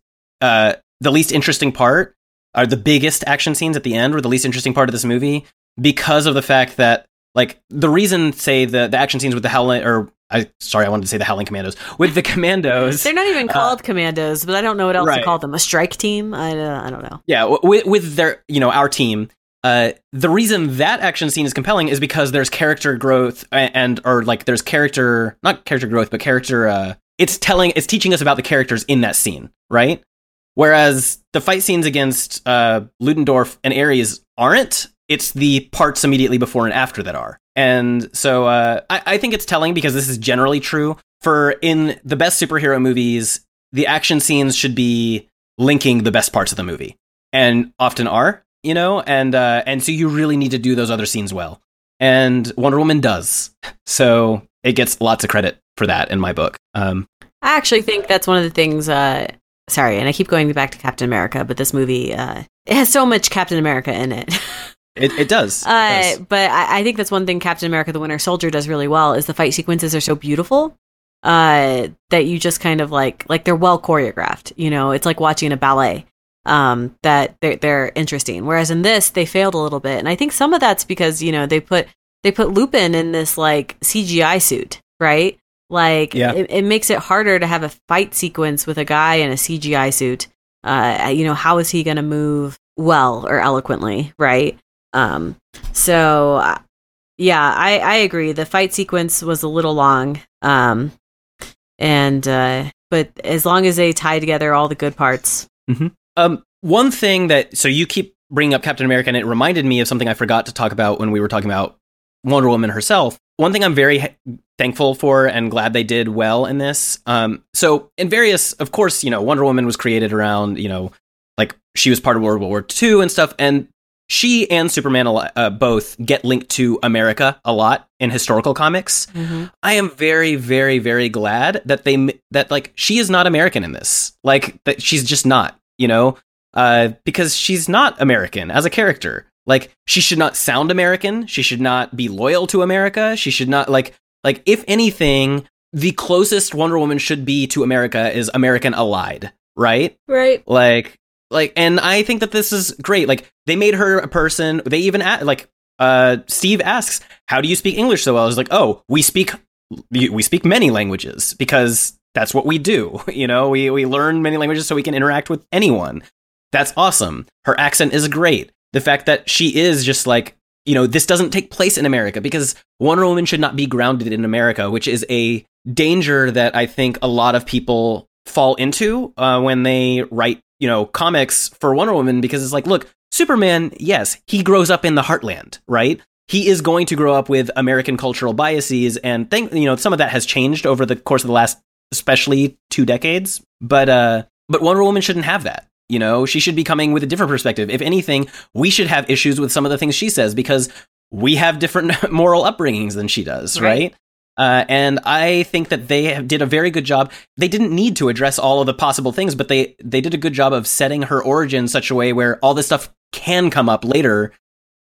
uh, the least interesting part, are the biggest action scenes at the end were the least interesting part of this movie because of the fact that, like, the reason, say the the action scenes with the Howling, or I sorry, I wanted to say the Howling Commandos with the Commandos.
They're not even
Uh,
called commandos, but I don't know what else
right.
to call them. A strike team? I, uh, I don't know.
Yeah, with, with their, you know, our team. Uh, the reason that action scene is compelling is because there's character growth a- and, or like there's character, not character growth, but character. Uh, it's telling, it's teaching us about the characters in that scene, right? Whereas the fight scenes against uh, Ludendorff and Ares aren't. It's the parts immediately before and after that are. And so uh, I, I think it's telling because this is generally true for in the best superhero movies, the action scenes should be linking the best parts of the movie and often are, you know, and uh, and so you really need to do those other scenes well. And Wonder Woman does, (laughs) so it gets lots of credit for that in my book. Um,
I actually think that's one of the things. Uh, sorry, and I keep going back to Captain America, but this movie uh, it has so much Captain America in it. (laughs)
it, it does. It
Uh,
does.
but I, I think that's one thing Captain America: The Winter Soldier does really well is the fight sequences are so beautiful uh, that you just kind of like like they're well choreographed. You know, it's like watching a ballet. Um, that they're they're interesting. Whereas in this, they failed a little bit, and I think some of that's because you know they put they put Lupin in this like CGI suit, right? Like
Yeah.
it, it makes it harder to have a fight sequence with a guy in a CGI suit. Uh, you know, how is he going to move well or eloquently, right? Um, so uh, yeah, I, I agree. The fight sequence was a little long. Um, and, uh, but as long as they tie together all the good parts.
Um, one thing that so you keep bringing up Captain America, and it reminded me of something I forgot to talk about when we were talking about Wonder Woman herself. One thing I'm very ha- thankful for and glad they did well in this. Um, so in various, of course, you know, Wonder Woman was created around, you know, like she was part of World War II and stuff, and she and Superman uh, both get linked to America a lot in historical comics. I am very, very, very glad that they that like she is not American in this. Like that she's just not, you know, uh, because she's not American as a character. Like she should not sound American. She should not be loyal to America. She should not like like if anything, the closest Wonder Woman should be to America is American allied, right?
Right.
like like and i think that this is great. Like they made her a person they even a- like uh steve asks how do you speak english so well? I was like oh we speak we speak many languages because that's what we do (laughs) you know? We we learn many languages so we can interact with anyone. That's awesome. Her accent is great. The fact that she is just like you know this doesn't take place in america because wonder woman should not be grounded in america which is a danger that i think a lot of people fall into uh, when they write you know comics for wonder woman because it's like look superman yes he grows up in the heartland right? He is going to grow up with american cultural biases and think you know some of that has changed over the course of the last especially two decades but uh but wonder woman shouldn't have that you know? She should be coming with a different perspective. If anything we should have issues with some of the things she says because we have different (laughs) moral upbringings than she does
Right.
right, Uh, and I think that they did a very good job. They didn't need to address all of the possible things, but they they did a good job of setting her origin in such a way where all this stuff can come up later,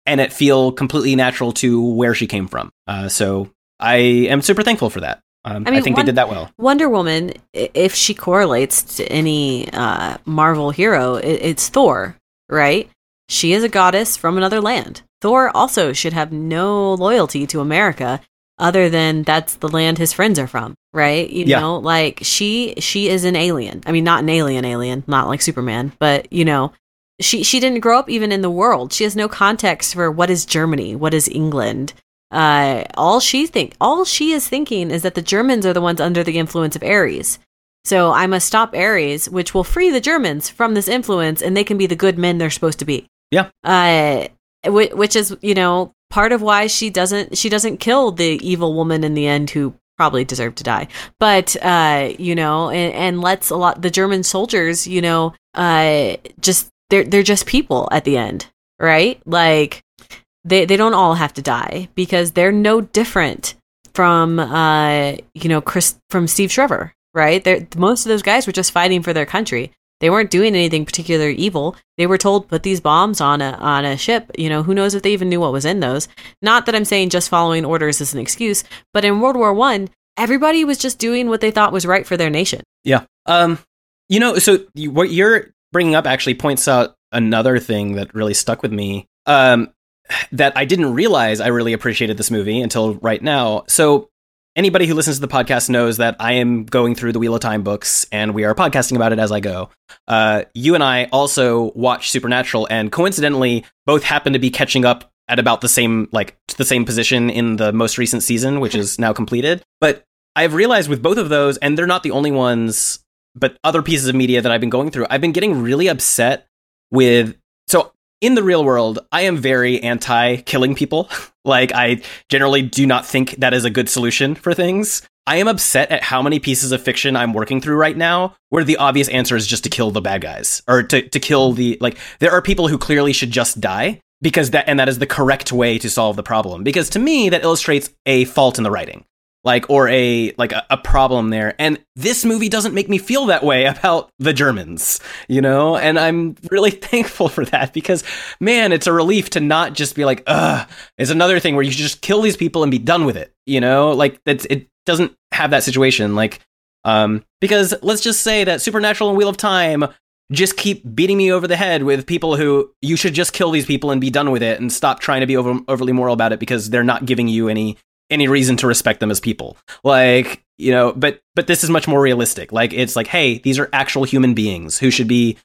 and it feel completely natural to where she came from. Uh, so I am super thankful for that. Um,
I
I, think
one-
they did that well.
Wonder Woman, if she correlates to any uh, Marvel hero, i it's Thor, right? She is a goddess from another land. Thor also should have no loyalty to America other than that's the land his friends are from, right? You
Yeah.
know, like she she is an alien. I mean, not an alien alien, not like Superman, but you know, she she didn't grow up even in the world. She has no context for what is Germany, what is England. Uh, all she think all she is thinking is that the Germans are the ones under the influence of Ares. So I must stop Ares, which will free the Germans from this influence, and they can be the good men they're supposed to be.
Yeah.
Uh, which is you know part of why she doesn't she doesn't kill the evil woman in the end who probably deserved to die. But uh you know and, and lets a lot the german soldiers you know uh just they're they're just people at the end right? Like they they don't all have to die because they're no different from uh you know chris from steve Trevor right? They're most of those guys were just fighting for their country they weren't doing anything particular evil they were told put these bombs on a on a ship you know who knows if they even knew what was in those not that i'm saying just following orders is an excuse but in world war one everybody was just doing what they thought was right for their nation
Yeah. Um, you know, so what you're bringing up actually points out another thing that really stuck with me. Um, that I didn't realize I really appreciated this movie until right now. So anybody who listens to the podcast knows that I am going through the Wheel of Time books and we are podcasting about it as I go. Uh, you and I also watch Supernatural and coincidentally both happen to be catching up at about the same like to the same position in the most recent season, which is (laughs) now completed. But I've realized with both of those, and they're not the only ones, but other pieces of media that I've been going through, I've been getting really upset with. So in the real world, I am very anti killing people. (laughs) like, I generally do not think that is a good solution for things. I am upset at how many pieces of fiction I'm working through right now where the obvious answer is just to kill the bad guys or to, to kill the. Like, there are people who clearly should just die because that, and that is the correct way to solve the problem. Because to me, that illustrates a fault in the writing like or a like a, a problem there. And this movie doesn't make me feel that way about the germans you know? And i'm really (laughs) thankful for that because man it's a relief to not just be like ugh it's another thing where you should just kill these people and be done with it you know? Like that's it doesn't have that situation. Like um because let's just say that supernatural and wheel of time just keep beating me over the head with people who you should just kill these people and be done with it and stop trying to be over, overly moral about it because they're not giving you any any reason to respect them as people. Like you know but but this is much more realistic. Like it's like hey these are actual human beings who should be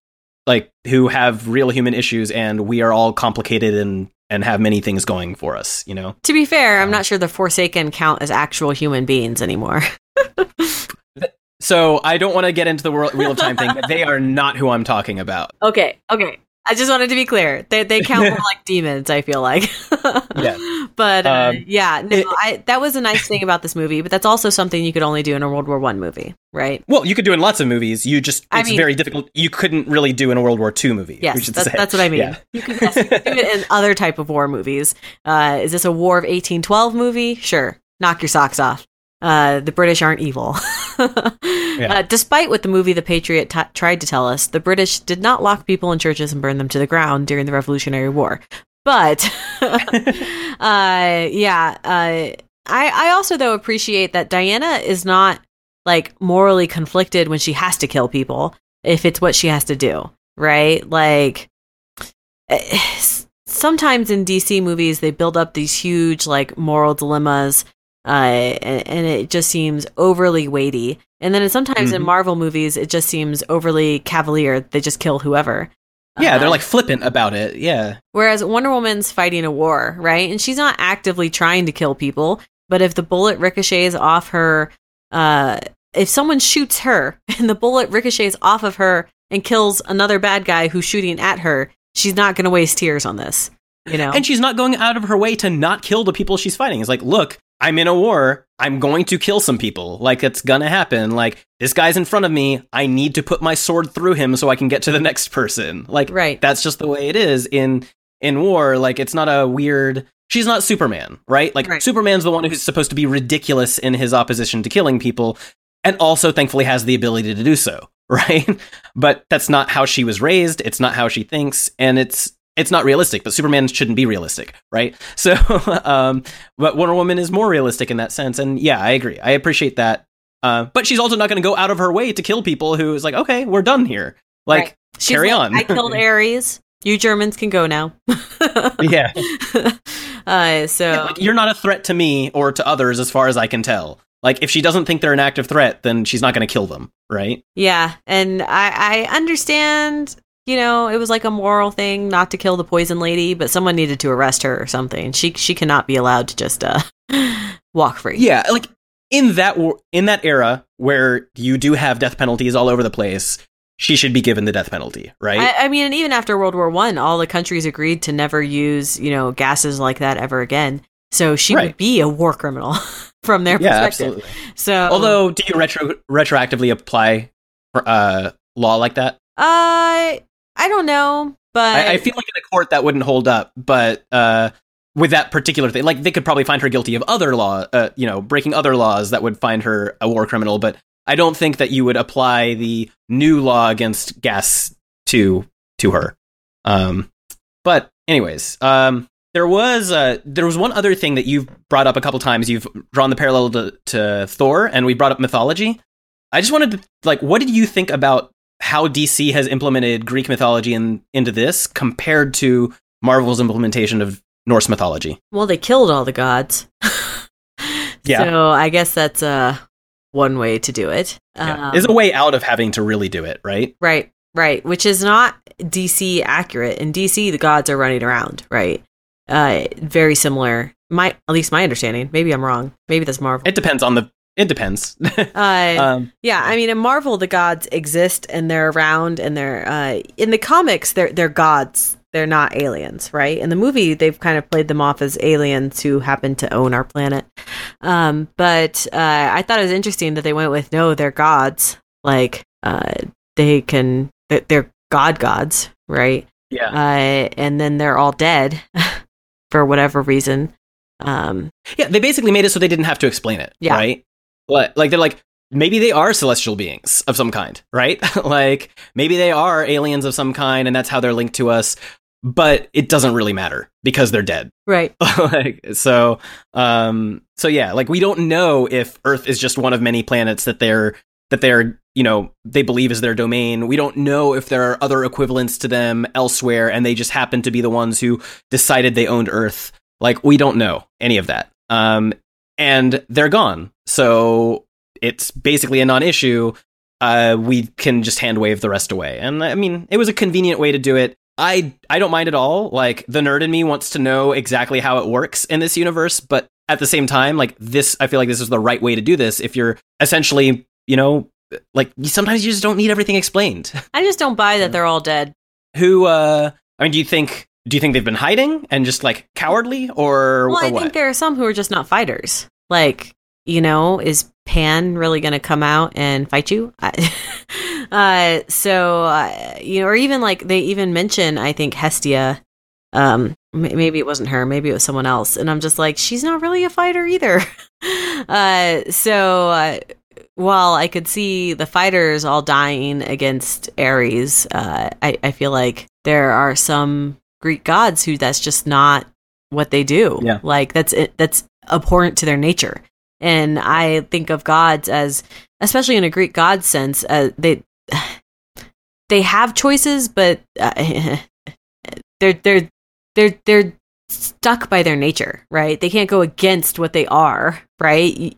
like who have real human issues and we are all complicated and and have many things going for us you know?
To be fair i'm not um, sure the forsaken count as actual human beings anymore. (laughs)
So i don't want to get into the world, wheel of time thing but they are not who i'm talking about.
Okay okay I just wanted to be clear. They they count more (laughs) like demons. I feel like. (laughs)
Yeah.
But uh,
Um,
yeah, no,
it-
I, that was a nice thing about this movie. But that's also something you could only do in a World War One movie, right?
well you could do in lots of movies you just it's
mean-
very difficult you couldn't really do in a world war ii movie
Yes,
should
that's, what I mean.
Yeah.
You can yes, you can do it in other type of war movies. Uh, is this a War of eighteen twelve movie? Sure, knock your socks off. Uh, the British aren't evil. (laughs) uh, despite what the movie The Patriot t- tried to tell us, the British did not lock people in churches and burn them to the ground during the Revolutionary War. But (laughs) uh, yeah, uh, I I also though appreciate that Diana is not like morally conflicted when she has to kill people if it's what she has to do, right? Like eh, sometimes in DC movies they build up these huge like moral dilemmas uh, and, and it just seems overly weighty. And then sometimes in
Mhm.
Marvel movies it just seems overly cavalier. They just kill whoever.
yeah they're
Uh,
like flippant about it yeah
Whereas Wonder Woman's fighting a war, right? And she's not actively trying to kill people, but if the bullet ricochets off her, uh, if someone shoots her (laughs) and the bullet ricochets off of her and kills another bad guy who's shooting at her, she's not going to waste tears on this, you know?
And she's not going out of her way to not kill the people she's fighting. It's like, look, I'm in a war. I'm going to kill some people. Like, it's gonna happen. Like, this guy's in front of me. I need to put my sword through him so I can get to the (laughs) next person. Like,
Right.
that's just the way it is in in war. Like, it's not a weird. She's not Superman, right? Like,
Right.
Superman's the one who's supposed to be ridiculous in his opposition to killing people, and also thankfully has the ability to do so, (laughs) right? But that's not how she was raised. It's not how she thinks, and it's it's not realistic, but Superman shouldn't be realistic, right? (laughs) So, um, but Wonder Woman is more realistic in that sense, and yeah, I agree. I appreciate that. Uh, but she's also not going to go out of her way to kill people who is like, okay, we're done here. Like,
Right. She's
carry
like,
on.
I killed (laughs) Ares. You Germans can go now. (laughs)
yeah,
uh, so
Yeah, like, you're not a threat to me or to others, as far as I can tell. Like, if she doesn't think they're an active threat, then she's not going to kill them, right?
Yeah, and I, I understand. You know, it was like a moral thing not to kill the poison lady, but someone needed to arrest her or something. She she cannot be allowed to just uh (laughs) walk free.
Yeah, like in that in that era where you do have death penalties all over the place, she should be given the death penalty, right?
I, I mean, and even after World War One, all the countries agreed to never use you know gases like that ever again. So she
Right.
would be a war criminal (laughs) from their
yeah,
perspective.
absolutely.
So,
Although, do you retro retroactively apply uh, law like that?
uh, I don't know, but
I, I feel like in a court that wouldn't hold up, but uh, with that particular thing, like they could probably find her guilty of other law, uh, you know, breaking other laws that would find her a war criminal. But I don't think that you would apply the new law against gas to to her. Um, but anyways, um, there was uh, there was one other thing that you've brought up a couple times. You've drawn the parallel to, to Thor, and we brought up mythology. I just wanted to like, what did you think about how DC has implemented Greek mythology in, into this compared to Marvel's implementation of Norse mythology?
well, they killed all the gods. (laughs)
Yeah.
So I guess that's uh one way to do it.
Yeah.
Um,
is a way out of having to really do it, right?
Right, right. Which is not DC accurate. In DC, the gods are running around, right? Uh, very similar. My at least my understanding. Maybe I'm wrong. Maybe that's Marvel.
It depends on the. It depends. (laughs)
Uh,
um,
yeah, I mean, in Marvel, the gods exist and they're around, and they're uh, in the comics. They're they're gods. They're not aliens, right? In the movie, they've kind of played them off as aliens who happen to own our planet. Um, but uh, I thought it was interesting that they went with no, they're gods. Like uh, they can, they're- they're god gods, right?
yeah.
Uh, and then they're all dead (laughs) for whatever reason. Um,
Yeah. They basically made it so they didn't have to explain it,
Yeah.
right? Like, like they're like maybe they are celestial beings of some kind, right? (laughs) like maybe they are aliens of some kind, and that's how they're linked to us. But it doesn't really matter because they're dead. (laughs)
right.
like so um so yeah like we don't know if earth is just one of many planets that they're that they're you know they believe is their domain we don't know if there are other equivalents to them elsewhere and they just happen to be the ones who decided they owned earth like we don't know any of that um and they're gone so it's basically a non-issue uh we can just hand wave the rest away and i mean it was a convenient way to do it I I don't mind at all. Like the nerd in me wants to know exactly how it works in this universe, but at the same time, like this, I feel like this is the right way to do this. If you're essentially, you know, like sometimes you just don't need everything explained. (laughs)
I just don't buy that they're all dead.
Who? uh I mean, do you think? Do you think they've been hiding and just like cowardly, or,
Well,
or
I
what?
think there are some who are just not fighters. Like, you know, is Pan really going to come out and fight you? (laughs) Uh, so, uh, you know, or even like they even mention, I think Hestia. Um, m- maybe it wasn't her, maybe it was someone else, and I'm just like, she's not really a fighter either. (laughs) uh, so. Uh, while I could see the fighters all dying against Ares, uh, I, I feel like there are some Greek gods who that's just not what they do.
Yeah.
Like that's it, that's abhorrent to their nature. And I think of gods as, especially in a Greek god sense, uh, they (sighs) they have choices, but uh, (laughs) they're they're they're they're stuck by their nature, right? They can't go against what they are, right?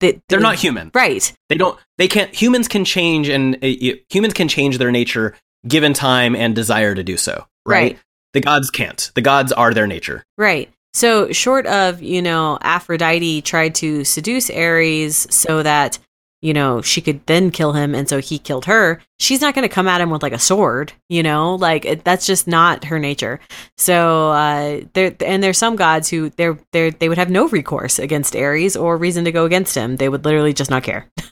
They,
They're not human.
right.
They don't. They can't. Humans can change, and uh, humans can change their nature given time and desire to do so. Right.
Right.
The gods can't. The gods are their nature.
Right. So, short of, you know, Aphrodite tried to seduce Ares so that, you know, she could then kill him and so he killed her, she's not going to come at him with like a sword, you know? Like it, that's just not her nature. So, uh there and there's some gods who they're they they would have no recourse against Ares or reason to go against him. They would literally just not care. (laughs)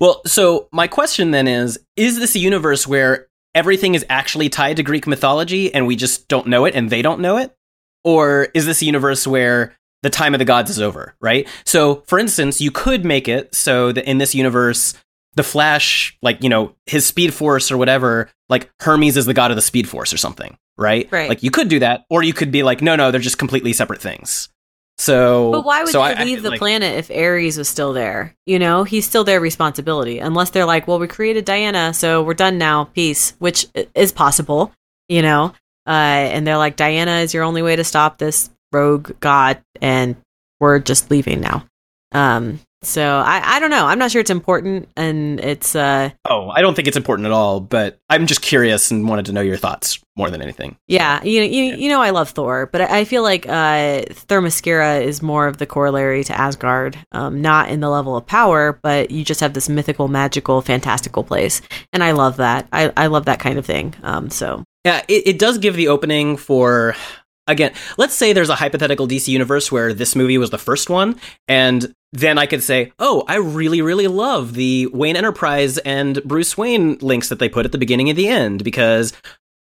Well, so my question then is: Is this a universe where everything is actually tied to Greek mythology and we just don't know it and they don't know it, or is this a universe where the time of the gods is over? Right. So, for instance, you could make it so that in this universe. the Flash, like you know, his Speed Force or whatever, like Hermes is the god of the Speed Force or something, right?
Right.
Like you could do that, or you could be like, no, no, they're just completely separate things. So,
But why would
so
they
I- I-
leave the
like-
planet if Ares was still there? You know, he's still their responsibility. Unless they're like, well, we created Diana, so we're done now. Peace, which is possible, you know. Uh, and they're like, Diana is your only way to stop this rogue god, and we're just leaving now. Um, so I, I don't know. I'm not sure it's important, and it's uh,
Oh, I don't think it's important at all, but I'm just curious and wanted to know your thoughts more than anything.
Yeah, you you, you know I love Thor, but I feel like uh, is more of the corollary to Asgard, um, not in the level of power, but you just have this mythical, magical, fantastical place, and I love that. I, I love that kind of thing. Um, so
Yeah, it, it does give the opening for again. Let's say there's a hypothetical DC universe where this movie was the first one, and then I could say, "Oh, I really, really love the Wayne Enterprise and Bruce Wayne links that they put at the beginning and the end because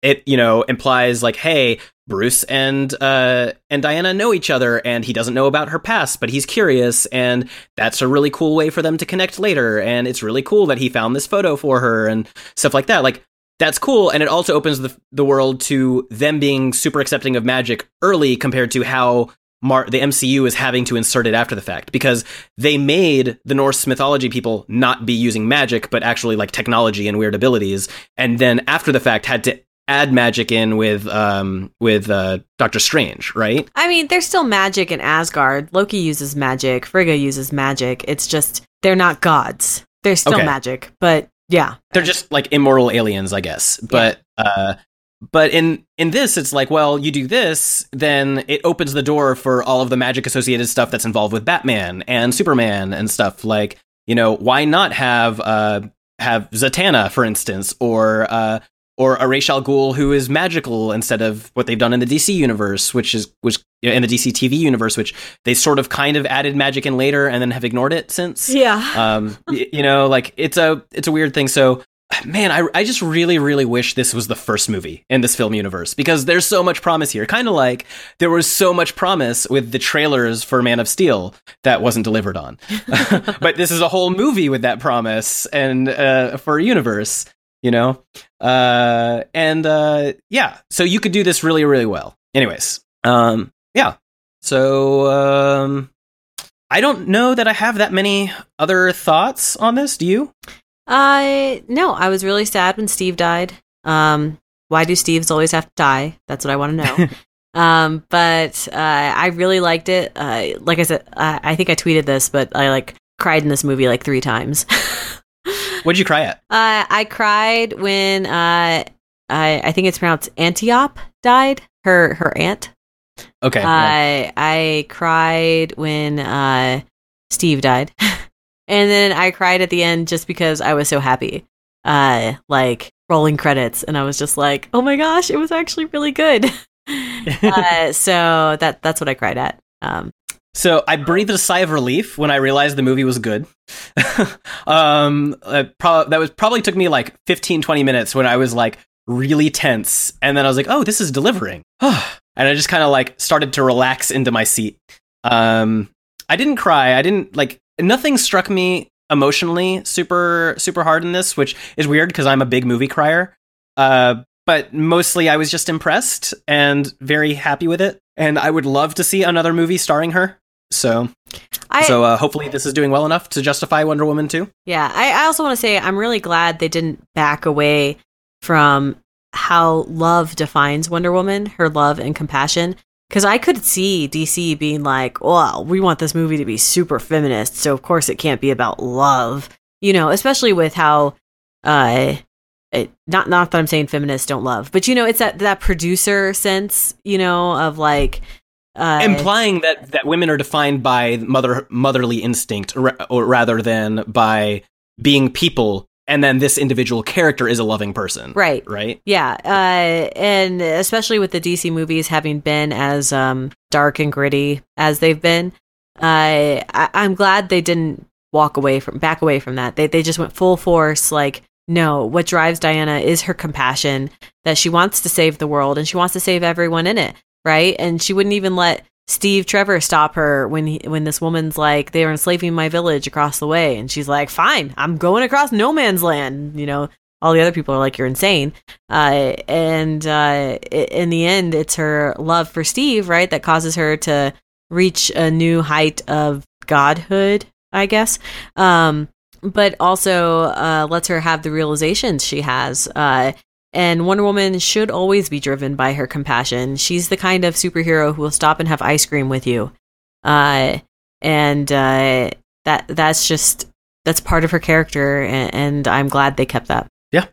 it, you know, implies like, hey." Bruce and uh, and Diana know each other, and he doesn't know about her past, but he's curious, and that's a really cool way for them to connect later. And it's really cool that he found this photo for her and stuff like that. Like that's cool and it also opens the, the world to them being super accepting of magic early compared to how Mar- the MCU is having to insert it after the fact because they made the Norse mythology people not be using magic but actually like technology and weird abilities and then after the fact had to add magic in with um with uh Doctor Strange, right?
I mean, there's still magic in Asgard. Loki uses magic. Frigga uses magic. It's just they're not gods. There's still
Okay.
magic, but yeah,
they're just like immortal aliens, I guess. But uh but in in this it's like, well, you do this, then it opens the door for all of the magic associated stuff that's involved with Batman and Superman and stuff. Like, you know, why not have uh have Zatanna, for instance, or uh or Ra's al Ghul who is magical instead of what they've done in the DC universe, which is which in the DC TV universe, which they sort of kind of added magic in later and then have ignored it since.
Yeah.
um y- you know like it's a it's a weird thing. So man I, I just really really wish this was the first movie in this film universe because there's so much promise here. Kind of like there was so much promise with the trailers for man of steel that wasn't delivered on. (laughs) But this is a whole movie with that promise and uh, for a universe you know uh and uh yeah so you could do this really really well anyways um yeah so um I don't know that I have that many other thoughts on this. Do you?
Uh, no, I was really sad when Steve died. Um, why do Steves always have to die? That's what I want to know. (laughs) um, but uh, I really liked it. Uh, like I said, I, I think I tweeted this, but I like cried in this movie like three times. (laughs)
What'd you cry at?
Uh, I cried when uh, I I think it's pronounced Antiope died. Her her aunt.
Okay.
I I cried when uh, Steve died, (laughs) and then I cried at the end just because I was so happy. Uh, like rolling credits, and I was just like, "Oh my gosh, it was actually really good." (laughs) uh, so that that's what I cried at. Um,
So I breathed a sigh of relief when I realized the movie was good. (laughs) um, uh, pro- that was probably took me like 15, 20 minutes when I was like really tense, and then I was like, "Oh, this is delivering," (sighs) and I just kind of like started to relax into my seat. Um, I didn't cry. I didn't like nothing struck me emotionally super super hard in this, which is weird because I'm a big movie crier. Uh, but mostly I was just impressed and very happy with it, and I would love to see another movie starring her. So,
I
so uh, hopefully this is doing well enough to justify Wonder Woman 2.
Yeah, I, I also want to say I'm really glad they didn't back away from how love defines Wonder Woman, her love and compassion. Because I could see DC being like, well, we want this movie to be super feminist, so of course it can't be about love. You know, especially with how, uh, it, not not that I'm saying feminists don't love, but you know, it's that that producer sense, you know, of like, uh,
Implying that, that women are defined by mother motherly instinct, ra- or rather than by being people, and then this individual character is a loving person.
right,
Right?
Yeah, uh, and especially with the DC movies having been as um, dark and gritty as they've been, uh, I- I'm glad they didn't walk away from back away from that. They they just went full force. Like, no, what drives Diana is her compassion that she wants to save the world and she wants to save everyone in it, right? And she wouldn't even let Steve Trevor stop her when he, when this woman's like they are enslaving my village across the way, and she's like, "Fine, I'm going across no man's land." You know, all the other people are like, "You're insane." Uh, and uh, in the end, it's her love for Steve, right, that causes her to reach a new height of godhood, I guess. Um, but also uh, lets her have the realizations she has. Uh, and Wonder Woman should always be driven by her compassion. She's the kind of superhero who will stop and have ice cream with you. Uh, and uh, that that's just that's part of her character, and, and, I'm glad they kept that.
Yeah,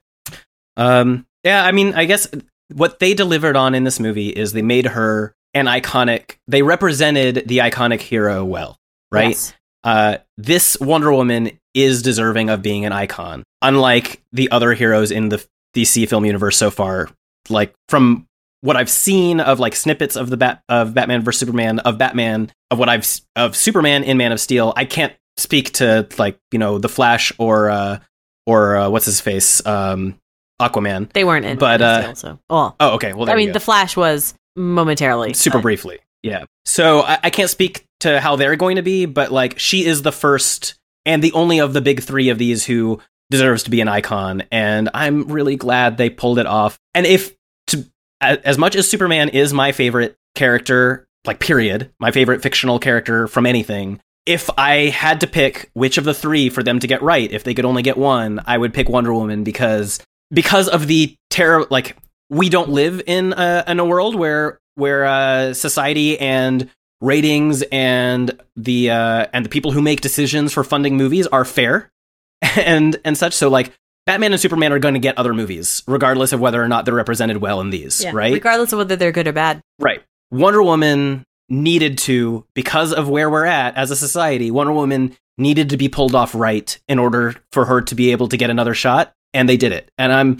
um, yeah. I mean, I guess what they delivered on in this movie is they made her an iconic. They represented the iconic hero well, right? Yes. Uh, this Wonder Woman is deserving of being an icon, unlike the other heroes in the DC film universe so far. Like from what I've seen of like snippets of the bat of Batman vs Superman of Batman of what I've of Superman in Man of Steel, I can't speak to like you know the Flash or uh or uh, what's his face um Aquaman.
They weren't in,
but
Man uh, Steel, so oh
oh okay. Well,
I mean the Flash was momentarily,
super but. briefly. Yeah. So I, I can't speak to how they're going to be, but like she is the first and the only of the big three of these who deserves to be an icon, and I'm really glad they pulled it off. And if to as much as Superman is my favorite character, like period, my favorite fictional character from anything, if I had to pick which of the three for them to get right, if they could only get one, I would pick Wonder Woman because because of the terror. Like we don't live in a, in a world where where uh, society and ratings and the uh, and the people who make decisions for funding movies are fair (laughs) and and such. So like Batman and Superman are going to get other movies, regardless of whether or not they're represented well in these, yeah, right?
Regardless of whether they're good or bad.
Right. Wonder Woman needed to, because of where we're at as a society, Wonder Woman needed to be pulled off right in order for her to be able to get another shot, and they did it. And I'm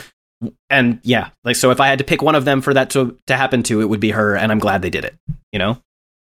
and yeah, like so if I had to pick one of them for that to to happen to, it would be her, and I'm glad they did it. You know?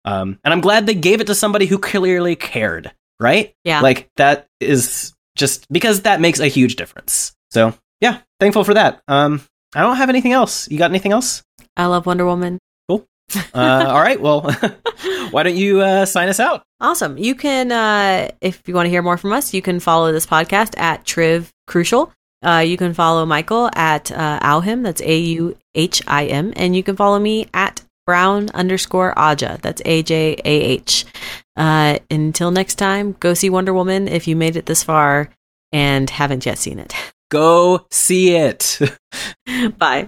Um, and I'm glad they gave it to somebody who clearly cared, right?
Yeah.
Like that is just because that makes a huge difference. So yeah, thankful for that. Um, I don't have anything else. You got anything else?
I love Wonder Woman.
Cool. Uh, (laughs) all right. Well, (laughs) why don't you uh, sign us out?
Awesome. You can, uh, if you want to hear more from us, you can follow this podcast at Triv Crucial. Uh, you can follow Michael at uh, Auhim. That's A U H I M, and you can follow me at Brown underscore Ajah. That's A J A H. Uh, until next time, go see Wonder Woman if you made it this far and haven't yet seen it.
Go see it. (laughs) (laughs)
Bye.